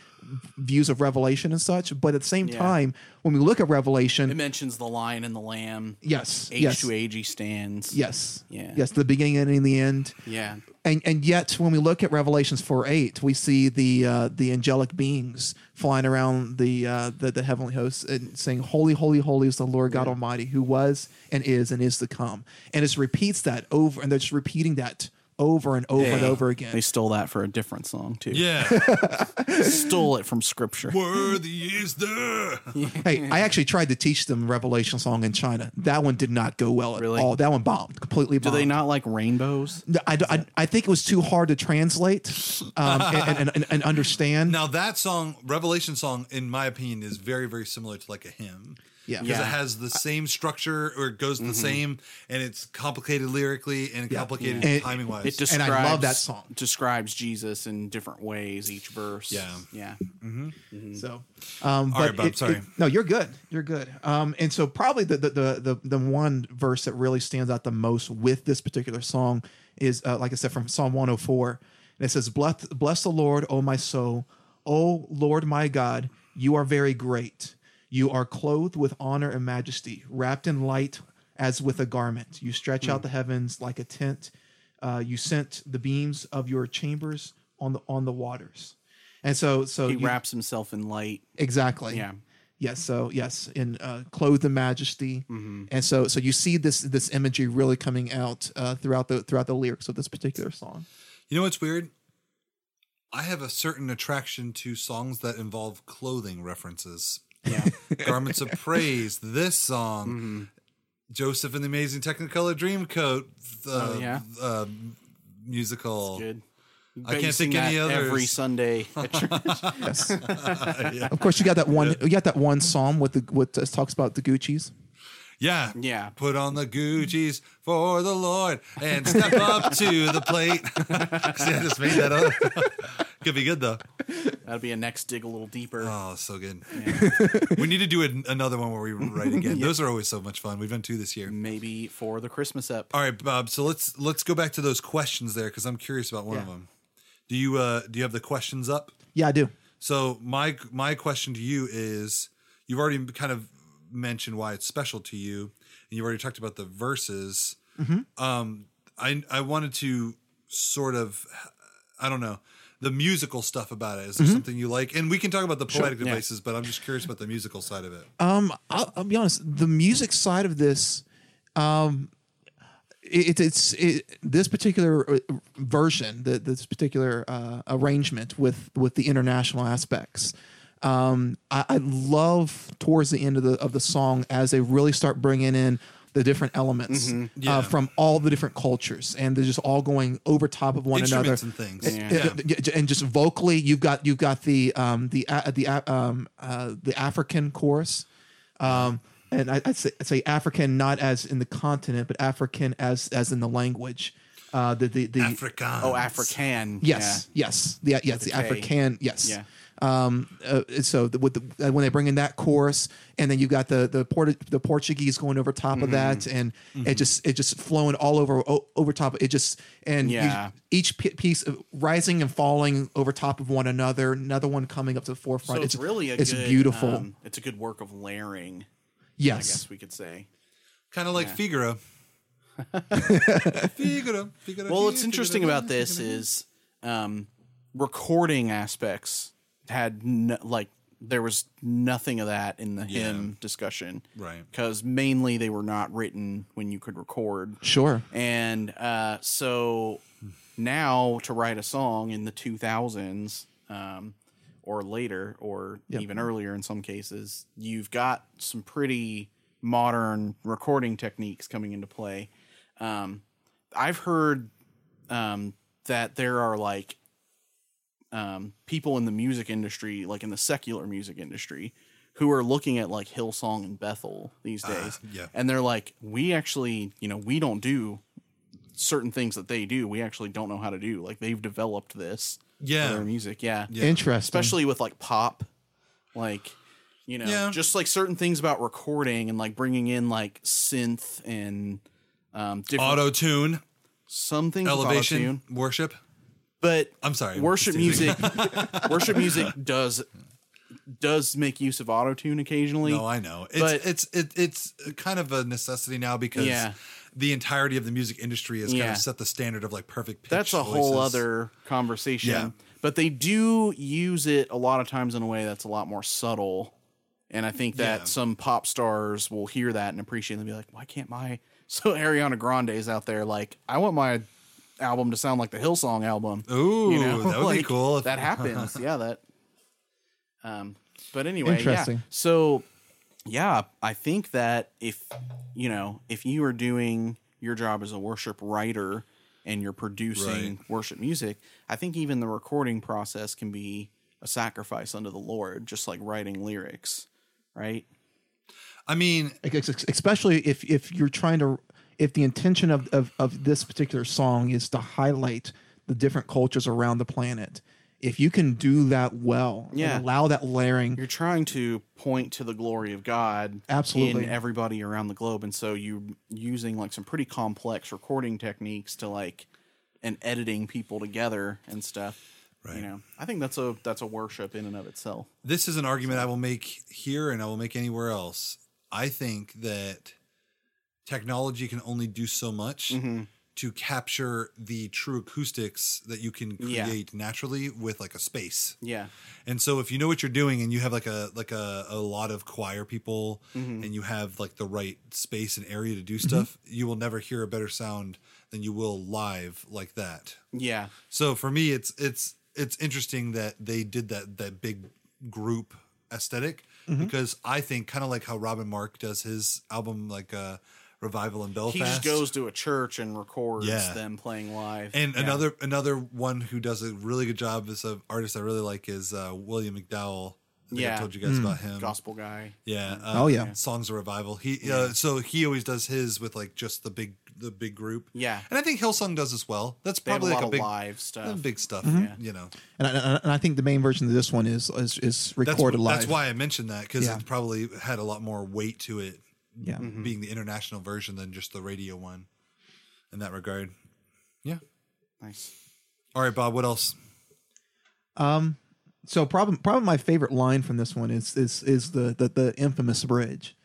views of Revelation and such. But at the same Yeah. time, when we look at Revelation, It mentions the lion and the lamb. yes, yes, to he stands. yes, Yeah. yes, the beginning and the end. Yeah. And and yet when we look at Revelations four eight, we see the uh, the angelic beings flying around the, uh, the the heavenly hosts and saying, "Holy, holy, holy is the Lord God Almighty, who was and is and is to come." And it repeats that over, and they're just repeating that over and over and over again. They stole that for a different song too. Yeah. Stole it from scripture. Worthy is the. hey, I actually tried to teach them Revelation song in China. That one did not go well at Really? all. That one bombed completely. Do they not like rainbows? I, I, I think it was too hard to translate um, and, and, and, and understand. Now that song, Revelation song, in my opinion, is very, very similar to like a hymn. Yeah. Because Yeah. it has the same structure or it goes the same and it's complicated lyrically and complicated And- timing wise. It And describes I love that song. Describes Jesus in different ways each verse. Yeah. Yeah. So, um, but right, Bob, it- sorry. it- no, you're good. You're good. Um, and so probably the, the the the the one verse that really stands out the most with this particular song is, uh, like I said, from Psalm 104, and it says, "Bless bless the Lord, O my soul, O Lord my God, you are very great. You are clothed with honor and majesty, wrapped in light as with a garment. You stretch Hmm. out the heavens like a tent. Uh, you sent the beams of your chambers on the on the waters." And so, so He you- wraps himself in light. Exactly. Yeah. Yes. So yes, in uh, clothed in majesty, Mm-hmm. and so so you see this this imagery really coming out uh, throughout the throughout the lyrics of this particular song. you know what's weird? I have a certain attraction to songs that involve clothing references. Yeah. Garments of Praise, this song, Mm-hmm. Joseph and the Amazing Technicolor Dreamcoat, the Oh, yeah? uh, musical. I can't Sing think any that Every. Sunday at church. Yes. Of course, you got that one. You got that one psalm with the with uh, talks about the Gucci's. Yeah. Yeah. Put on the Gucci's for the Lord and step up to the plate. See, I just made that up. Could be good though. That'd be a next dig a little deeper. Oh, so good. we need to do an, another one where we write again. Those are always so much fun. We've done two this year. Maybe for the Christmas ep. All right, Bob. So let's let's go back to those questions there because I'm curious about one of them. Do you uh do you have the questions up? Yeah, I do. So my my question to you is: You've already kind of mentioned why it's special to you, and you've already talked about the verses. Um, I I wanted to sort of, I don't know, the musical stuff about it. Is there something you like? And we can talk about the poetic yeah. devices, but I'm just curious about the musical side of it. Um, I'll, I'll be honest. The music side of this, um, it, it's it, this particular uh, version, the, this particular uh, arrangement with with the international aspects. Um, I, I love towards the end of the of the song as they really start bringing in the different elements Yeah. uh, from all the different cultures, and they're just all going over top of one another. Instruments and things. Yeah. Yeah. Uh, and just vocally, you've got you've got the um, the uh, the uh, um, uh, the African chorus, um, and I, I'd say I'd say African not as in the continent, but African as as in the language. Uh, the the the Afrikaans. Oh, African. yes yes the, yes the K. African yes Yeah. Um uh, so the, with the uh, when they bring in that chorus and then you got the the Port- the Portuguese going over top of that Mm-hmm. and it just it just flowing all over o- over top of it just and you- Yeah. each p- piece of rising and falling over top of one another another one coming up to the forefront So it's, really a it's good, beautiful um, it's a good work of layering. I yes guess we could say. kind of like Figaro. Figaro. Figaro. Well, what's interesting Figaro. about this is um, recording aspects had no, like there was nothing of that in the Yeah. hymn discussion, Right. Because mainly they were not written when you could record, sure. And uh, so now to write a song in the 2000s um, or later or even earlier in some cases you've got some pretty modern recording techniques coming into play. Um, i've heard um, that there are like um, people in the music industry like in the secular music industry who are looking at like hillsong and bethel these days yeah. and they're like we actually you know we don't do certain things that they do we actually don't know how to do like they've developed this for Yeah. their music yeah, yeah. interesting especially with like pop like you know Yeah. just like certain things about recording and like bringing in like synth and um different Auto tune, some things elevation, worship. But I'm sorry. worship music worship music does does make use of auto tune occasionally. No, I know. It's But- it's it, it's kind of a necessity now because Yeah. the entirety of the music industry has kind of set the standard of like perfect pitch. That's a whole other conversation. Yeah. But they do use it a lot of times in a way that's a lot more subtle. And I think that Yeah. some pop stars will hear that and appreciate it and be like, why can't my so Ariana Grande's out there like, I want my album to sound like the Hillsong album. Ooh, you know, that would be cool. if- That happens. yeah, that. Um, but anyway, Interesting. Yeah. So, yeah, I think that if you know, if you are doing your job as a worship writer and you're producing Right. worship music, I think even the recording process can be a sacrifice unto the Lord, just like writing lyrics, right? I mean, Ex- ex- especially if if you're trying to if the intention of, of of this particular song is to highlight the different cultures around the planet if you can do that well Yeah. and allow that layering You're trying to point to the glory of God Absolutely. in everybody around the globe, and so you're using like some pretty complex recording techniques to like and editing people together and stuff. Right. You know, I think that's a that's a worship in and of itself. this is an argument I will make here and I will make anywhere else. I think that technology can only do so much Mm-hmm. to capture the true acoustics that you can Yeah. create naturally with like a space. Yeah, And so if you know what you're doing and you have like a like a, a lot of choir people Mm-hmm. and you have like the right space and area to do stuff, you will never hear a better sound than you will live like that. yeah, So for me it's it's it's interesting that they did that that big group esthetic Mm-hmm. because I think kind of like how Robin Mark does his album like uh Revival in Belfast. he just goes to a church and records Yeah. them playing live. And Yeah. another another one who does a really good job as an artist I really like is uh, William McDowell. I Yeah. I told you guys about him. gospel guy. Yeah. Oh, yeah. Songs of Revival. He uh, so he always does his with like just the big the big group. Yeah. And I think Hillsong does as well. That's They have a probably like a big live uh, stuff. big stuff. Yeah. You know. and I, and I think the main version of this one is is, is That's, recorded live that's why I mentioned that because Yeah. it probably had a lot more weight to it yeah Mm-hmm. being the international version than just the radio one in that regard. Yeah. Nice. All right, Bob, what else? Um, so probably probably my favorite line from this one is is is the the, the infamous bridge,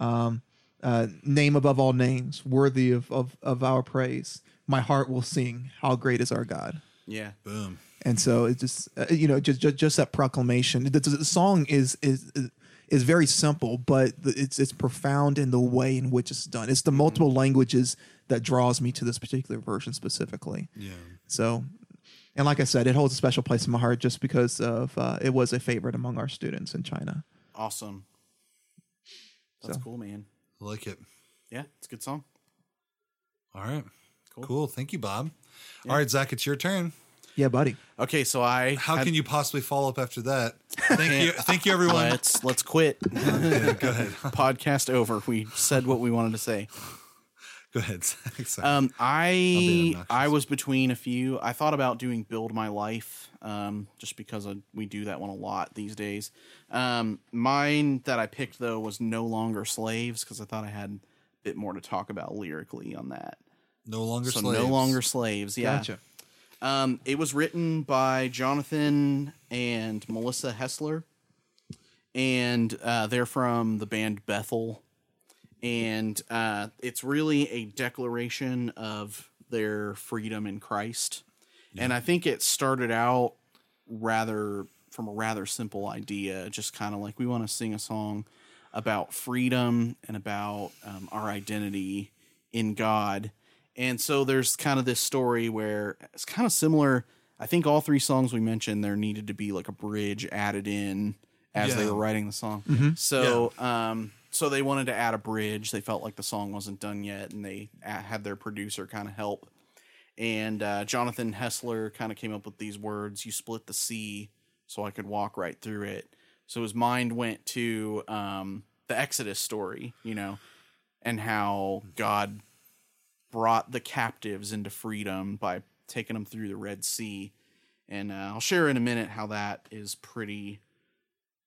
um, uh, name above all names, worthy of, of of our praise. My heart will sing, how great is our God. Yeah. Boom. And so it just uh, you know just, just just that proclamation. The, the song is is is very simple, but it's it's profound in the way in which it's done. It's the multiple languages that draws me to this particular version specifically. Yeah. So, and like I said, it holds a special place in my heart just because of uh, it was a favorite among our students in China. Awesome. That's So. cool, man. I like it. Yeah, it's a good song. All right. Cool. Cool. Thank you, Bob. All right, Zak, it's your turn. Yeah, buddy. Okay, so I How had- can you possibly follow up after that? Thank you. Thank you, everyone. let's let's quit. Okay, go ahead. Podcast over. We said what we wanted to say. Go ahead, Um, I. I was between a few. I thought about doing build my life, um, just because I, we do that one a lot these days. Um, mine that I picked though was no longer slaves because I thought I had a bit more to talk about lyrically on that. no longer So slaves. no longer slaves. Yeah. Gotcha. Um, it was written by Jonathan and Melissa Helser, and uh, they're from the band Bethel, and uh, it's really a declaration of their freedom in Christ. And I think it started out rather from a rather simple idea, just kind of like we want to sing a song about freedom and about um, our identity in God. And so there's kind of this story where it's kind of similar. I think all three songs we mentioned, there needed to be like a bridge added in as they were writing the song. So, um, so they wanted to add a bridge. They felt like the song wasn't done yet, and they had their producer kind of help. And uh, Jonathan Helser kind of came up with these words: "You split the sea, so I could walk right through it." So his mind went to um, the Exodus story, you know, and how God brought the captives into freedom by taking them through the Red Sea. And uh, I'll share in a minute how that is pretty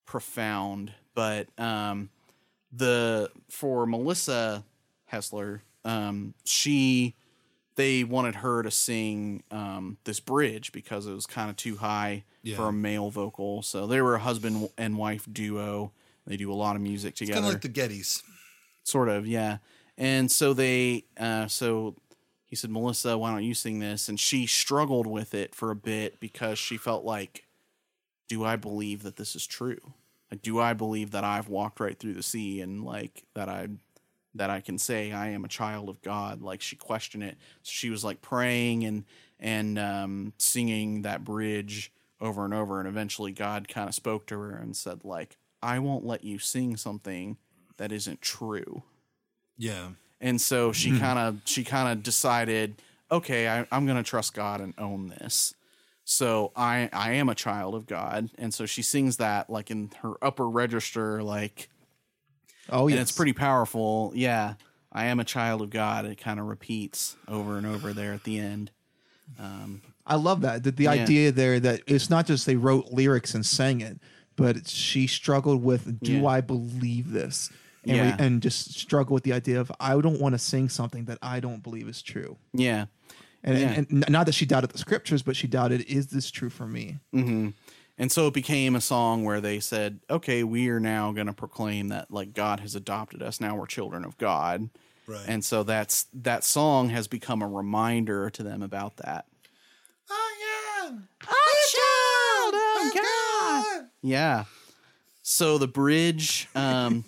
profound. But um, the for Melissa Helser, um, she they wanted her to sing um, this bridge because it was kind of too high Yeah. for a male vocal. So they were a husband and wife duo. They do a lot of music together Kind of like the Gettys. sort of yeah and so they uh so he said melissa why don't you sing this? And she struggled with it for a bit because she felt like do i believe that this is true? Like do i believe that i've walked right through the sea and like that i that i can say i am a child of god? Like she questioned it. So she was like praying and and um singing that bridge over and over. And eventually god kind of spoke to her and said like i won't let you sing something that isn't true Yeah. and so she hmm. kind of she kind of decided okay I, i'm going to trust god and own this so i i am a child of god and so she sings that like in her upper register like Oh, yeah. it's pretty powerful yeah i am a child of god it kind of repeats over and over there at the end um, I love that. The, the Yeah. idea there that it's not just they wrote lyrics and sang it, but she struggled with, do Yeah. I believe this? And, Yeah. and just struggle with the idea of, I don't want to sing something that I don't believe is true. yeah And, Yeah. and, and not that she doubted the scriptures, but she doubted, is this true for me? hmm And so it became a song where they said, okay, we are now going to proclaim that like God has adopted us. Now we're children of God. Right. And so that's that song has become a reminder to them about that. I am A child of God. Yeah. So the bridge um,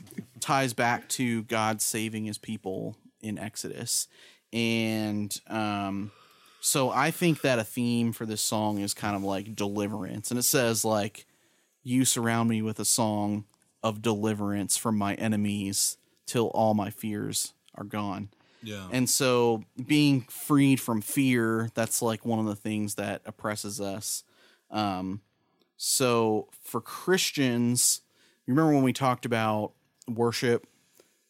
ties back to God saving his people in Exodus. And um, so I think that a theme for this song is kind of like deliverance. And it says, like, you surround me with a song of deliverance from my enemies till all my fears are gone. Yeah. And so being freed from fear, that's like one of the things that oppresses us. Um, so for Christians, remember when we talked about worship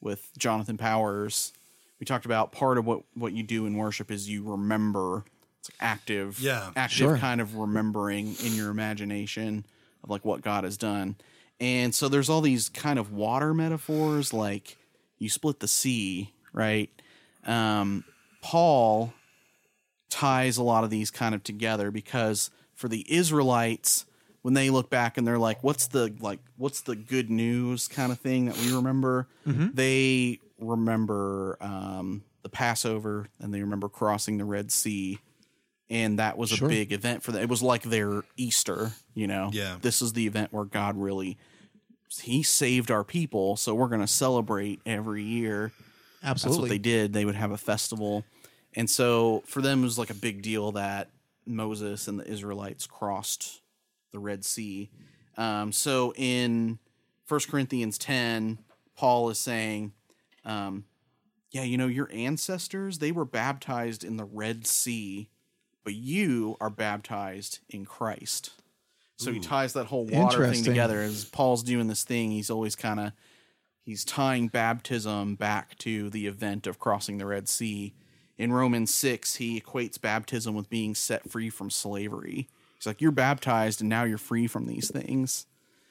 with Jonathan Powers? We talked about part of what, what you do in worship is you remember. It's like active, Yeah. active Sure. kind of remembering in your imagination of like what God has done. And so there's all these kind of water metaphors, like you split the sea, right? Um, Paul ties a lot of these kind of together because for the Israelites, when they look back and they're like, "What's the like? What's the good news?" kind of thing that we remember, they remember um, the Passover and they remember crossing the Red Sea, and that was Sure. a big event for them. It was like their Easter, you know. Yeah. this is the event where God really he saved our people, so we're going to celebrate every year. Absolutely. That's what they did. They would have a festival. And so for them, it was like a big deal that Moses and the Israelites crossed the Red Sea. Um, so in 1 Corinthians 10, Paul is saying, um, yeah, you know, your ancestors, they were baptized in the Red Sea, but you are baptized in Christ. So he ties that whole water thing together. As Paul's doing this thing, he's always kind of he's tying baptism back to the event of crossing the Red Sea. In Romans 6, he equates baptism with being set free from slavery. He's like, You're baptized and now you're free from these things.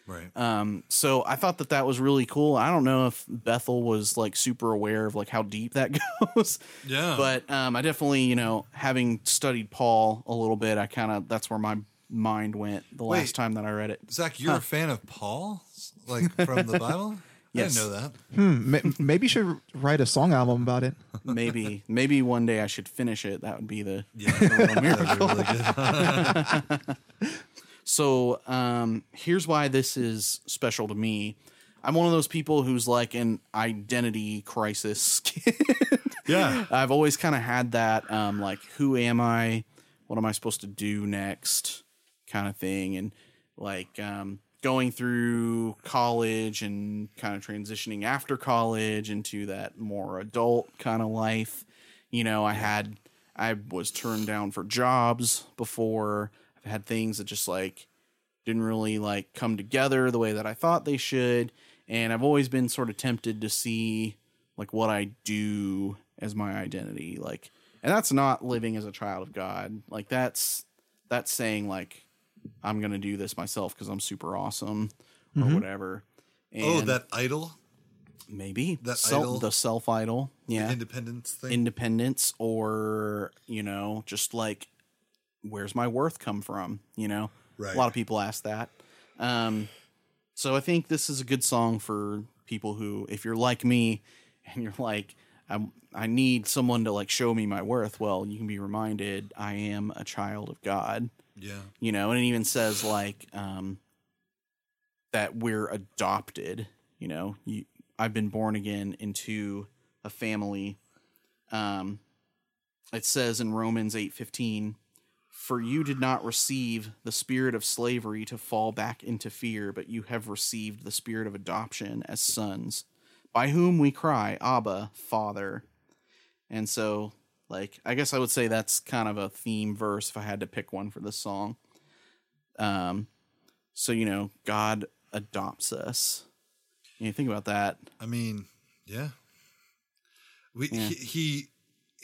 right. Um, so I thought that that was really cool. I don't know if Bethel was like super aware of like how deep that goes. Yeah. But um, I definitely, you know, having studied Paul a little bit, I kind of that's where my mind went the Wait. last time that I read it. Zak, you're a fan of Paul, like from the Bible? Yes. I didn't know that. Hmm, ma- maybe you should write a song album about it. Maybe, maybe one day I should finish it. That would be the Yeah, the real miracle. really good. So um, here's why this is special to me. I'm one of those people who's like an identity crisis kid. Yeah. I've always kind of had that, um, like, who am I? What am I supposed to do next? Kind of thing. And like um, going through college and kind of transitioning after college into that more adult kind of life. You know, I had, I was turned down for jobs before. I've had things that just like didn't really like come together the way that I thought they should. And I've always been sort of tempted to see like what I do as my identity. Like, and that's not living as a child of God. Like that's, that's saying like, I'm going to do this myself because I'm super awesome or whatever. And Oh, that idol. maybe That Self- idol? the self idol, yeah, Independence thing. independence, or you know, just like where's my worth come from? You know, Right. a lot of people ask that. Um, so I think this is a good song for people who, if you're like me, and you're like, I I need someone to like show me my worth. Well, you can be reminded I am a child of God. Yeah. You know, and it even says like um, that we're adopted. You know, you, I've been born again into a family. Um, it says in Romans eight fifteen, "For you did not receive the spirit of slavery to fall back into fear, but you have received the spirit of adoption as sons, by whom we cry, Abba, Father." And so, like, I guess I would say that's kind of a theme verse if I had to pick one for this song. Um, so you know, God adopts us. You think about that. I mean, yeah. We Yeah. He, he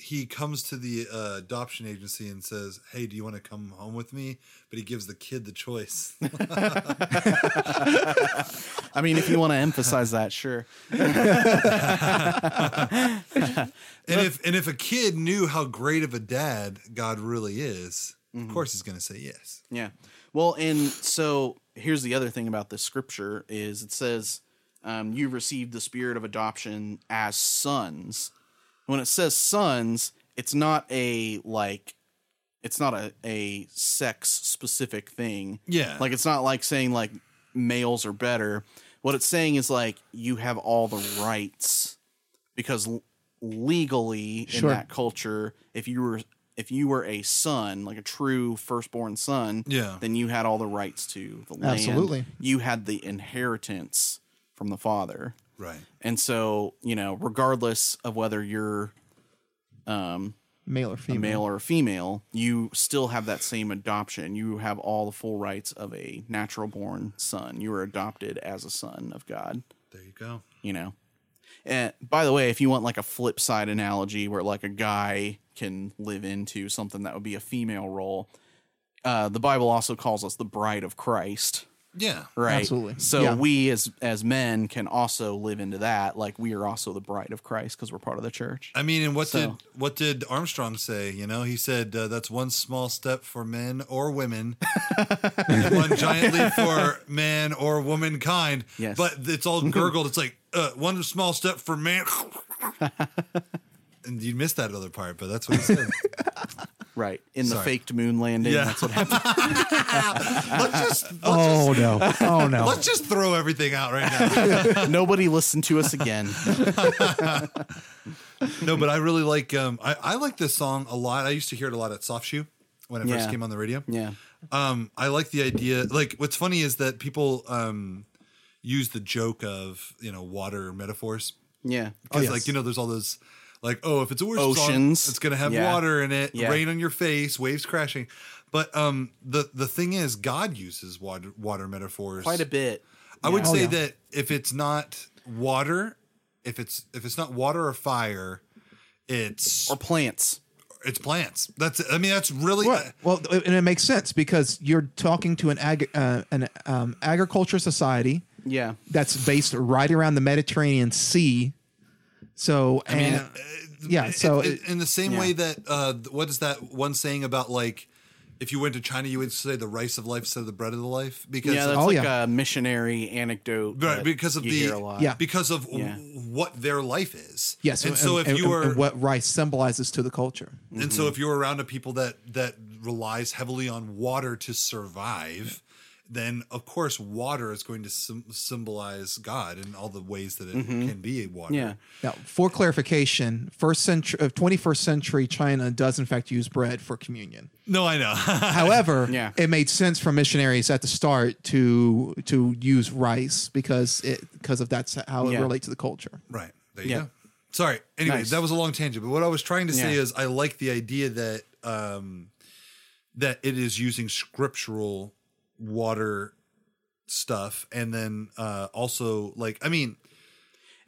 he comes to the uh, adoption agency and says, "Hey, do you want to come home with me?" But he gives the kid the choice. I mean, if you want to emphasize that, sure. and if and if a kid knew how great of a dad God really is, Mm-hmm. of course he's going to say yes. Yeah. Well, and so here's the other thing about this scripture is it says um, you received the spirit of adoption as sons. When it says sons, it's not a like it's not a, a sex specific thing. Yeah. Like it's not like saying like males are better. What it's saying is like you have all the rights because l- legally Sure. in that culture, if you were if you were a son, like a true firstborn son, Yeah. then you had all the rights to the land. Absolutely. You had the inheritance from the father. Right. And so, you know, regardless of whether you're um Male or a female. male or female, you still have that same adoption. You have all the full rights of a natural born son. You were adopted as a son of God, There you go. you know. And by the way, if you want like a flip side analogy where like a guy can live into something that would be a female role, uh, the Bible also calls us the bride of Christ. Yeah. Right. Absolutely. So Yeah. we as as men can also live into that. Like we are also the bride of Christ because we're part of the church. I mean, and what So- did what did Armstrong say? You know, he said uh, that's one small step for men or women, one giant leap for man or womankind. Yes. but it's all gurgled. It's like uh, one small step for man. and you missed that other part, but that's what he said. Right. In the Sorry. faked moon landing. Yeah. That's what happened. let's just let's, Oh no! Oh no! let's just throw everything out right now. Nobody listened to us again. no, but I really like um I, I like this song a lot. I used to hear it a lot at Soft Shoe when it first came on the radio. Yeah. Um, I like the idea. Like, what's funny is that people um use the joke of you know water metaphors Yeah. because yes. like you know there's all those like oh if it's a worship Oceans. song, it's gonna have Yeah. water in it, Yeah. rain on your face, waves crashing. But um the the thing is God uses water water metaphors Quite a bit. I would Oh, say yeah. that if it's not water, if it's if it's not water or fire, it's Or plants. it's plants. That's I mean that's really Right. Well, and it makes sense because you're talking to an ag- uh, an um, agriculture society Yeah. that's based right around the Mediterranean Sea. So, I mean, and, uh, yeah. So, it- it- in the same Yeah. way that uh, what is that one saying about like if you went to China, you would say the rice of life instead of the bread of the life because Yeah, that's Oh, like yeah. a missionary anecdote. right because of you the hear a lot. Yeah. because of w- Yeah. what their life is. yes. and so if you and- were and what rice symbolizes to the culture. and so if you're around a people that that relies heavily on water to survive. Then of course water is going to sym symbolize God in all the ways that it can be water. Yeah. Now, for clarification, first century, uh, 21st century China does in fact use bread for communion. No, I know. However, Yeah. it made sense for missionaries at the start to to use rice because it because of that's how it Yeah. relates to the culture. Right. There you Yeah. go. Sorry. Anyway, Nice. that was a long tangent, but what I was trying to say Yeah. is I like the idea that um that it is using scriptural water stuff and then uh also like I mean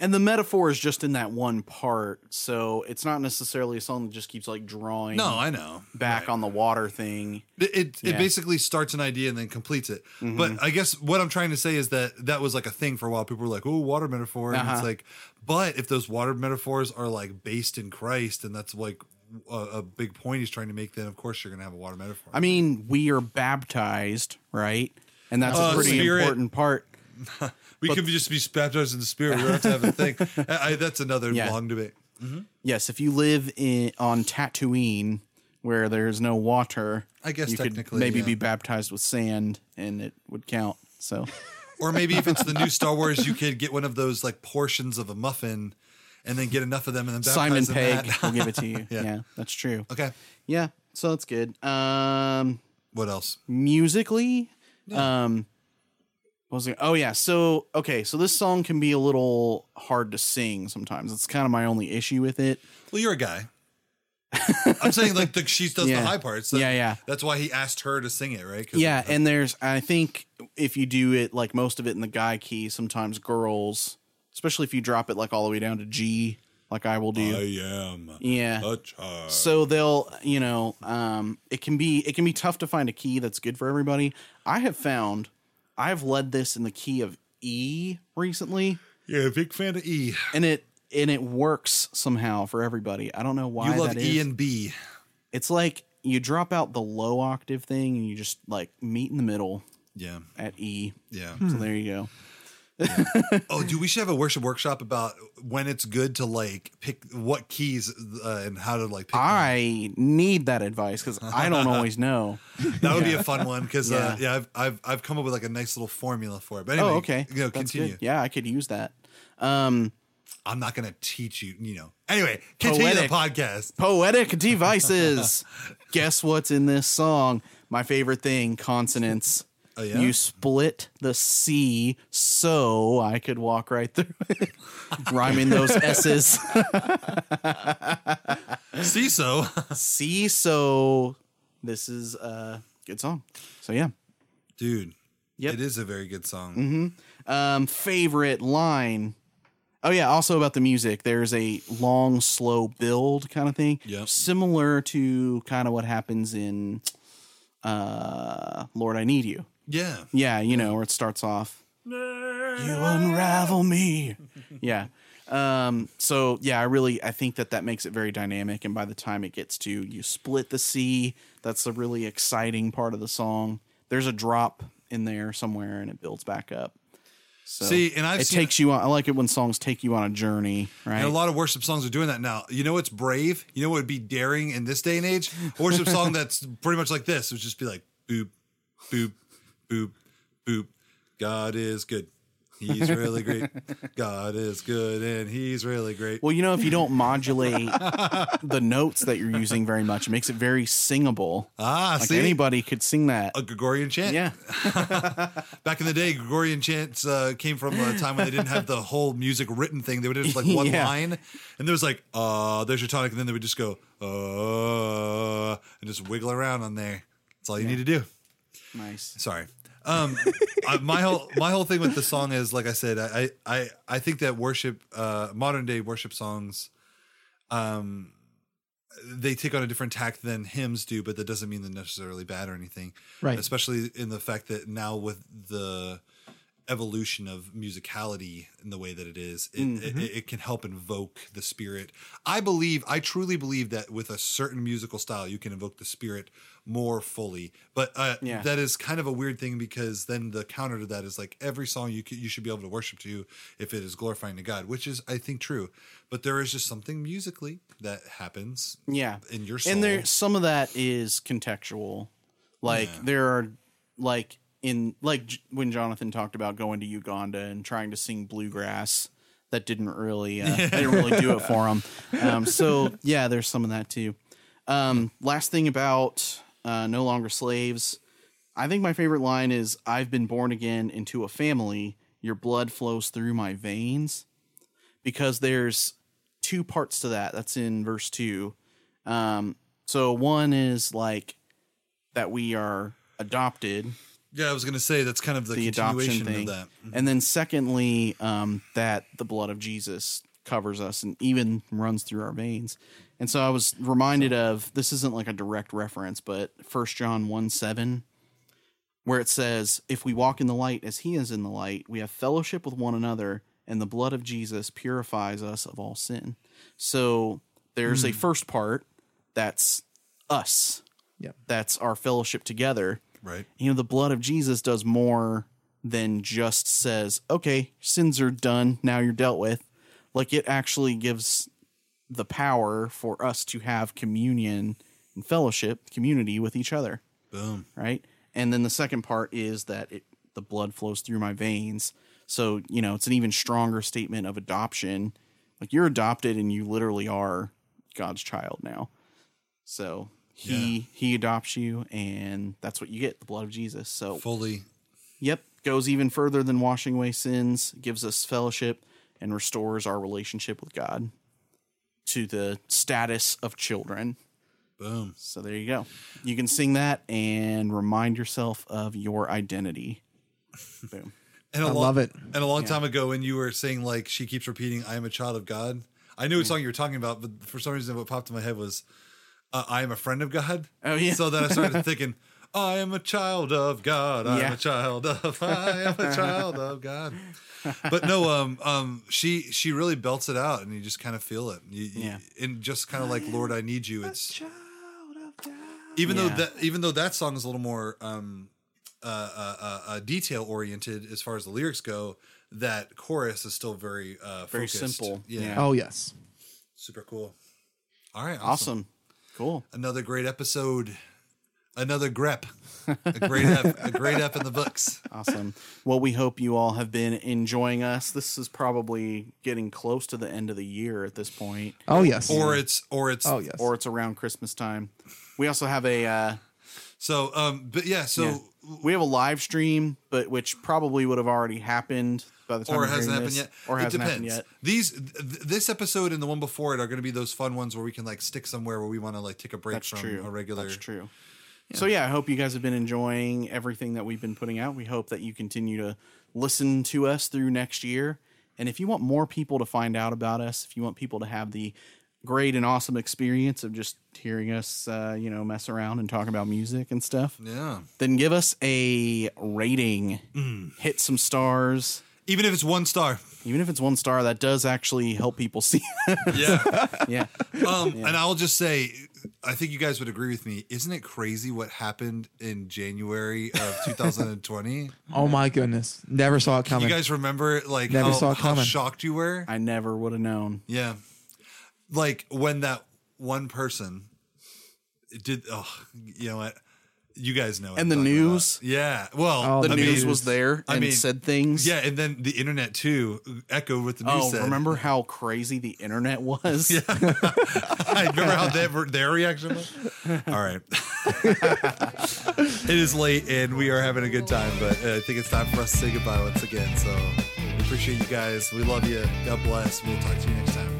and the metaphor is just in that one part, so it's not necessarily a song that just keeps like drawing No, I know. back on the water thing. It it, it basically starts an idea and then completes it. But I guess what I'm trying to say is that that was like a thing for a while. People were like, "Oh, water metaphor," and Uh-huh. it's like, but if those water metaphors are like based in Christ, and that's like a, a big point he's trying to make, then of course you're gonna have a water metaphor. I mean, we are baptized, right? And that's Uh, a pretty Spirit. important part. we could just be baptized in the Spirit. We don't have to have a thing. I, I- that's another Yeah. long debate. Yes, if you live in on Tatooine where there's no water, I guess you could technically, maybe yeah. be baptized with sand and it would count. So Or maybe if it's the new Star Wars, you could get one of those like portions of a muffin, and then get enough of them, and then Simon Pegg will give it to you. Yeah. yeah. that's true. okay. Yeah, so that's good. Um What else? musically, um what was it? Oh yeah, so okay, so this song can be a little hard to sing sometimes. It's kind of my only issue with it. Well, you're a guy. I'm saying like the she does Yeah. the high parts. That- Yeah, yeah. That's why he asked her to sing it, right? Yeah, and there's I think if you do it like most of it in the guy key, sometimes girls, especially if you drop it like all the way down to G, like I will do. I am yeah. So they'll, you know, um, it can be it can be tough to find a key that's good for everybody. I have found I've led this in the key of E recently, Yeah, big fan of E. and it and it works somehow for everybody. I don't know why You love E is. and B. It's like you drop out the low octave thing and you just like meet in the middle Yeah, at E. yeah. So there you go. Oh, dude, we should have a worship workshop about when it's good to like pick what keys uh, and how to like pick. them. I need that advice because I don't always know. That would be a fun one because uh, Yeah. yeah, I've, I've I've come up with like a nice little formula for it. But anyway, oh, okay. you know, That's continue. good. Yeah, I could use that. Um, I'm not gonna teach you. You know. Anyway, continue Poetic. the podcast. poetic devices. Guess what's in this song? My favorite thing: consonants. Oh, yeah? You split the C so I could walk right through it, rhyming those S's. See so. C so. This is a good song. So yeah. Dude, Yep. it is a very good song. Um, favorite line. Oh yeah, also about the music. There's a long, slow build kind of thing. Yep. Similar to kind of what happens in uh Lord I Need You. Yeah. Yeah, you know, where it starts off. You unravel me. yeah. Um, so yeah, I really I think that that makes it very dynamic, and by the time it gets to you split the C, that's the really exciting part of the song. There's a drop in there somewhere, and it builds back up. So See, and I've it seen- takes you on. I like it when songs take you on a journey, right? And a lot of worship songs are doing that now. You know what's brave? You know what would be daring in this day and age? A worship song that's pretty much like this. It would just be like boop, boop, boop, boop. God is good. He's really great. God is good and he's really great. well, you know, if you don't modulate the notes that you're using very much, it makes it very singable. ah, Like see? anybody could sing that. a Gregorian chant. Yeah. Back in the day, Gregorian chants uh, came from a time when they didn't have the whole music written thing. They would just like one Yeah. line, and there was like, uh, there's your tonic, and then they would just go, uh, and just wiggle around on there. That's all you need to do. Nice. Sorry. Um, I, my whole my whole thing with the song is like I said, I I I think that worship, uh, modern day worship songs, um, they take on a different tack than hymns do, but that doesn't mean they're necessarily bad or anything. Right. Especially in the fact that now with the evolution of musicality in the way that it is, it, Mm-hmm. it, it can help invoke the spirit. I believe, I truly believe that with a certain musical style, you can invoke the spirit more fully. But uh, Yeah. that is kind of a weird thing because then the counter to that is like every song you could, you should be able to worship to if it is glorifying to God, which is I think true. But there is just something musically that happens Yeah. in your soul. And there some of that is contextual. Like Yeah. there are like in like when Jonathan talked about going to Uganda and trying to sing bluegrass that didn't really uh, didn't really do it for him. Um, so yeah, there's some of that too. Um, last thing about uh, no longer slaves. I think my favorite line is I've been born again into a family. Your blood flows through my veins because there's two parts to that. That's in verse two. Um, so one is like that we are adopted Yeah, I was gonna say that's kind of the, the adoption continuation thing. of that. And then secondly, um, that the blood of Jesus covers us and even runs through our veins. And so I was reminded of this isn't like a direct reference, but First John 1 7, where it says, If we walk in the light as he is in the light, we have fellowship with one another, and the blood of Jesus purifies us of all sin. So there's a first part that's us. Yep. That's our fellowship together Right. you know the blood of jesus does more than just says okay sins are done now you're dealt with. Like it actually gives the power for us to have communion and fellowship community with each other. Boom. right? And then the second part is that it the blood flows through my veins. So you know it's an even stronger statement of adoption. Like you're adopted and you literally are god's child now. So he he adopts you and that's what you get the blood of jesus so Fully. Yep. Goes even further than washing away sins, gives us fellowship, and restores our relationship with God to the status of children. Boom. So there you go. You can sing that and remind yourself of your identity. Boom. And a I lo- love it. And a long time ago, when you were saying like she keeps repeating, "I am a child of God," I knew what song you were talking about, but for some reason, what popped in my head was, uh, "I am a friend of God." Oh, yeah. So then I started thinking, "I am a child of God. I am a child of. I am a child of God." But no, um, um, she she really belts it out, and you just kind of feel it. You, you- Yeah. and just kind of like, "Lord, I need you." It's Child of God. even Yeah. though that even though that song is a little more um uh, uh, uh, uh detail oriented as far as the lyrics go that chorus is still very uh Very focused. simple. yeah, Yeah. Oh yes. super cool all right awesome. Awesome. Cool. another great episode another grep a great ep, a great ep in the books Awesome. Well, we hope you all have been enjoying us. This is probably getting close to the end of the year at this point, Oh yes. or it's or it's oh yes. or it's around Christmas time. We also have a uh, so um but yeah so Yeah. we have a live stream, but which probably would have already happened by the time or it hasn't happened this, yet. or it depends. These, th- this episode and the one before it are going to be those fun ones where we can like stick somewhere where we want to like take a break That's from true. a regular. That's true. So yeah, I hope you guys have been enjoying everything that we've been putting out. We hope that you continue to listen to us through next year. And if you want more people to find out about us, if you want people to have the great and awesome experience of just hearing us, uh, you know, mess around and talk about music and stuff, Yeah, then give us a rating, Mm. hit some stars. Even if it's one star. Even if it's one star, that does actually help people see. Yeah. yeah. um, and I'll just say, I think you guys would agree with me. Isn't it crazy what happened in January of 2020? oh my goodness. Never saw it coming. you guys remember like Never how, saw it coming. how shocked you were? I never would have known. Yeah. Like when that one person did, oh, you know what? You guys know. And the talking about. news? Yeah. Well, Oh, The I news mean- was there I mean, said things. Yeah. And then the internet too echoed with the news Oh, said. remember how crazy the internet was? Yeah. I remember how their, their reaction was. All right. it is late and we are having a good time, but uh, I think it's time for us to say goodbye once again. So we appreciate you guys. We love you. God bless. We'll talk to you next time.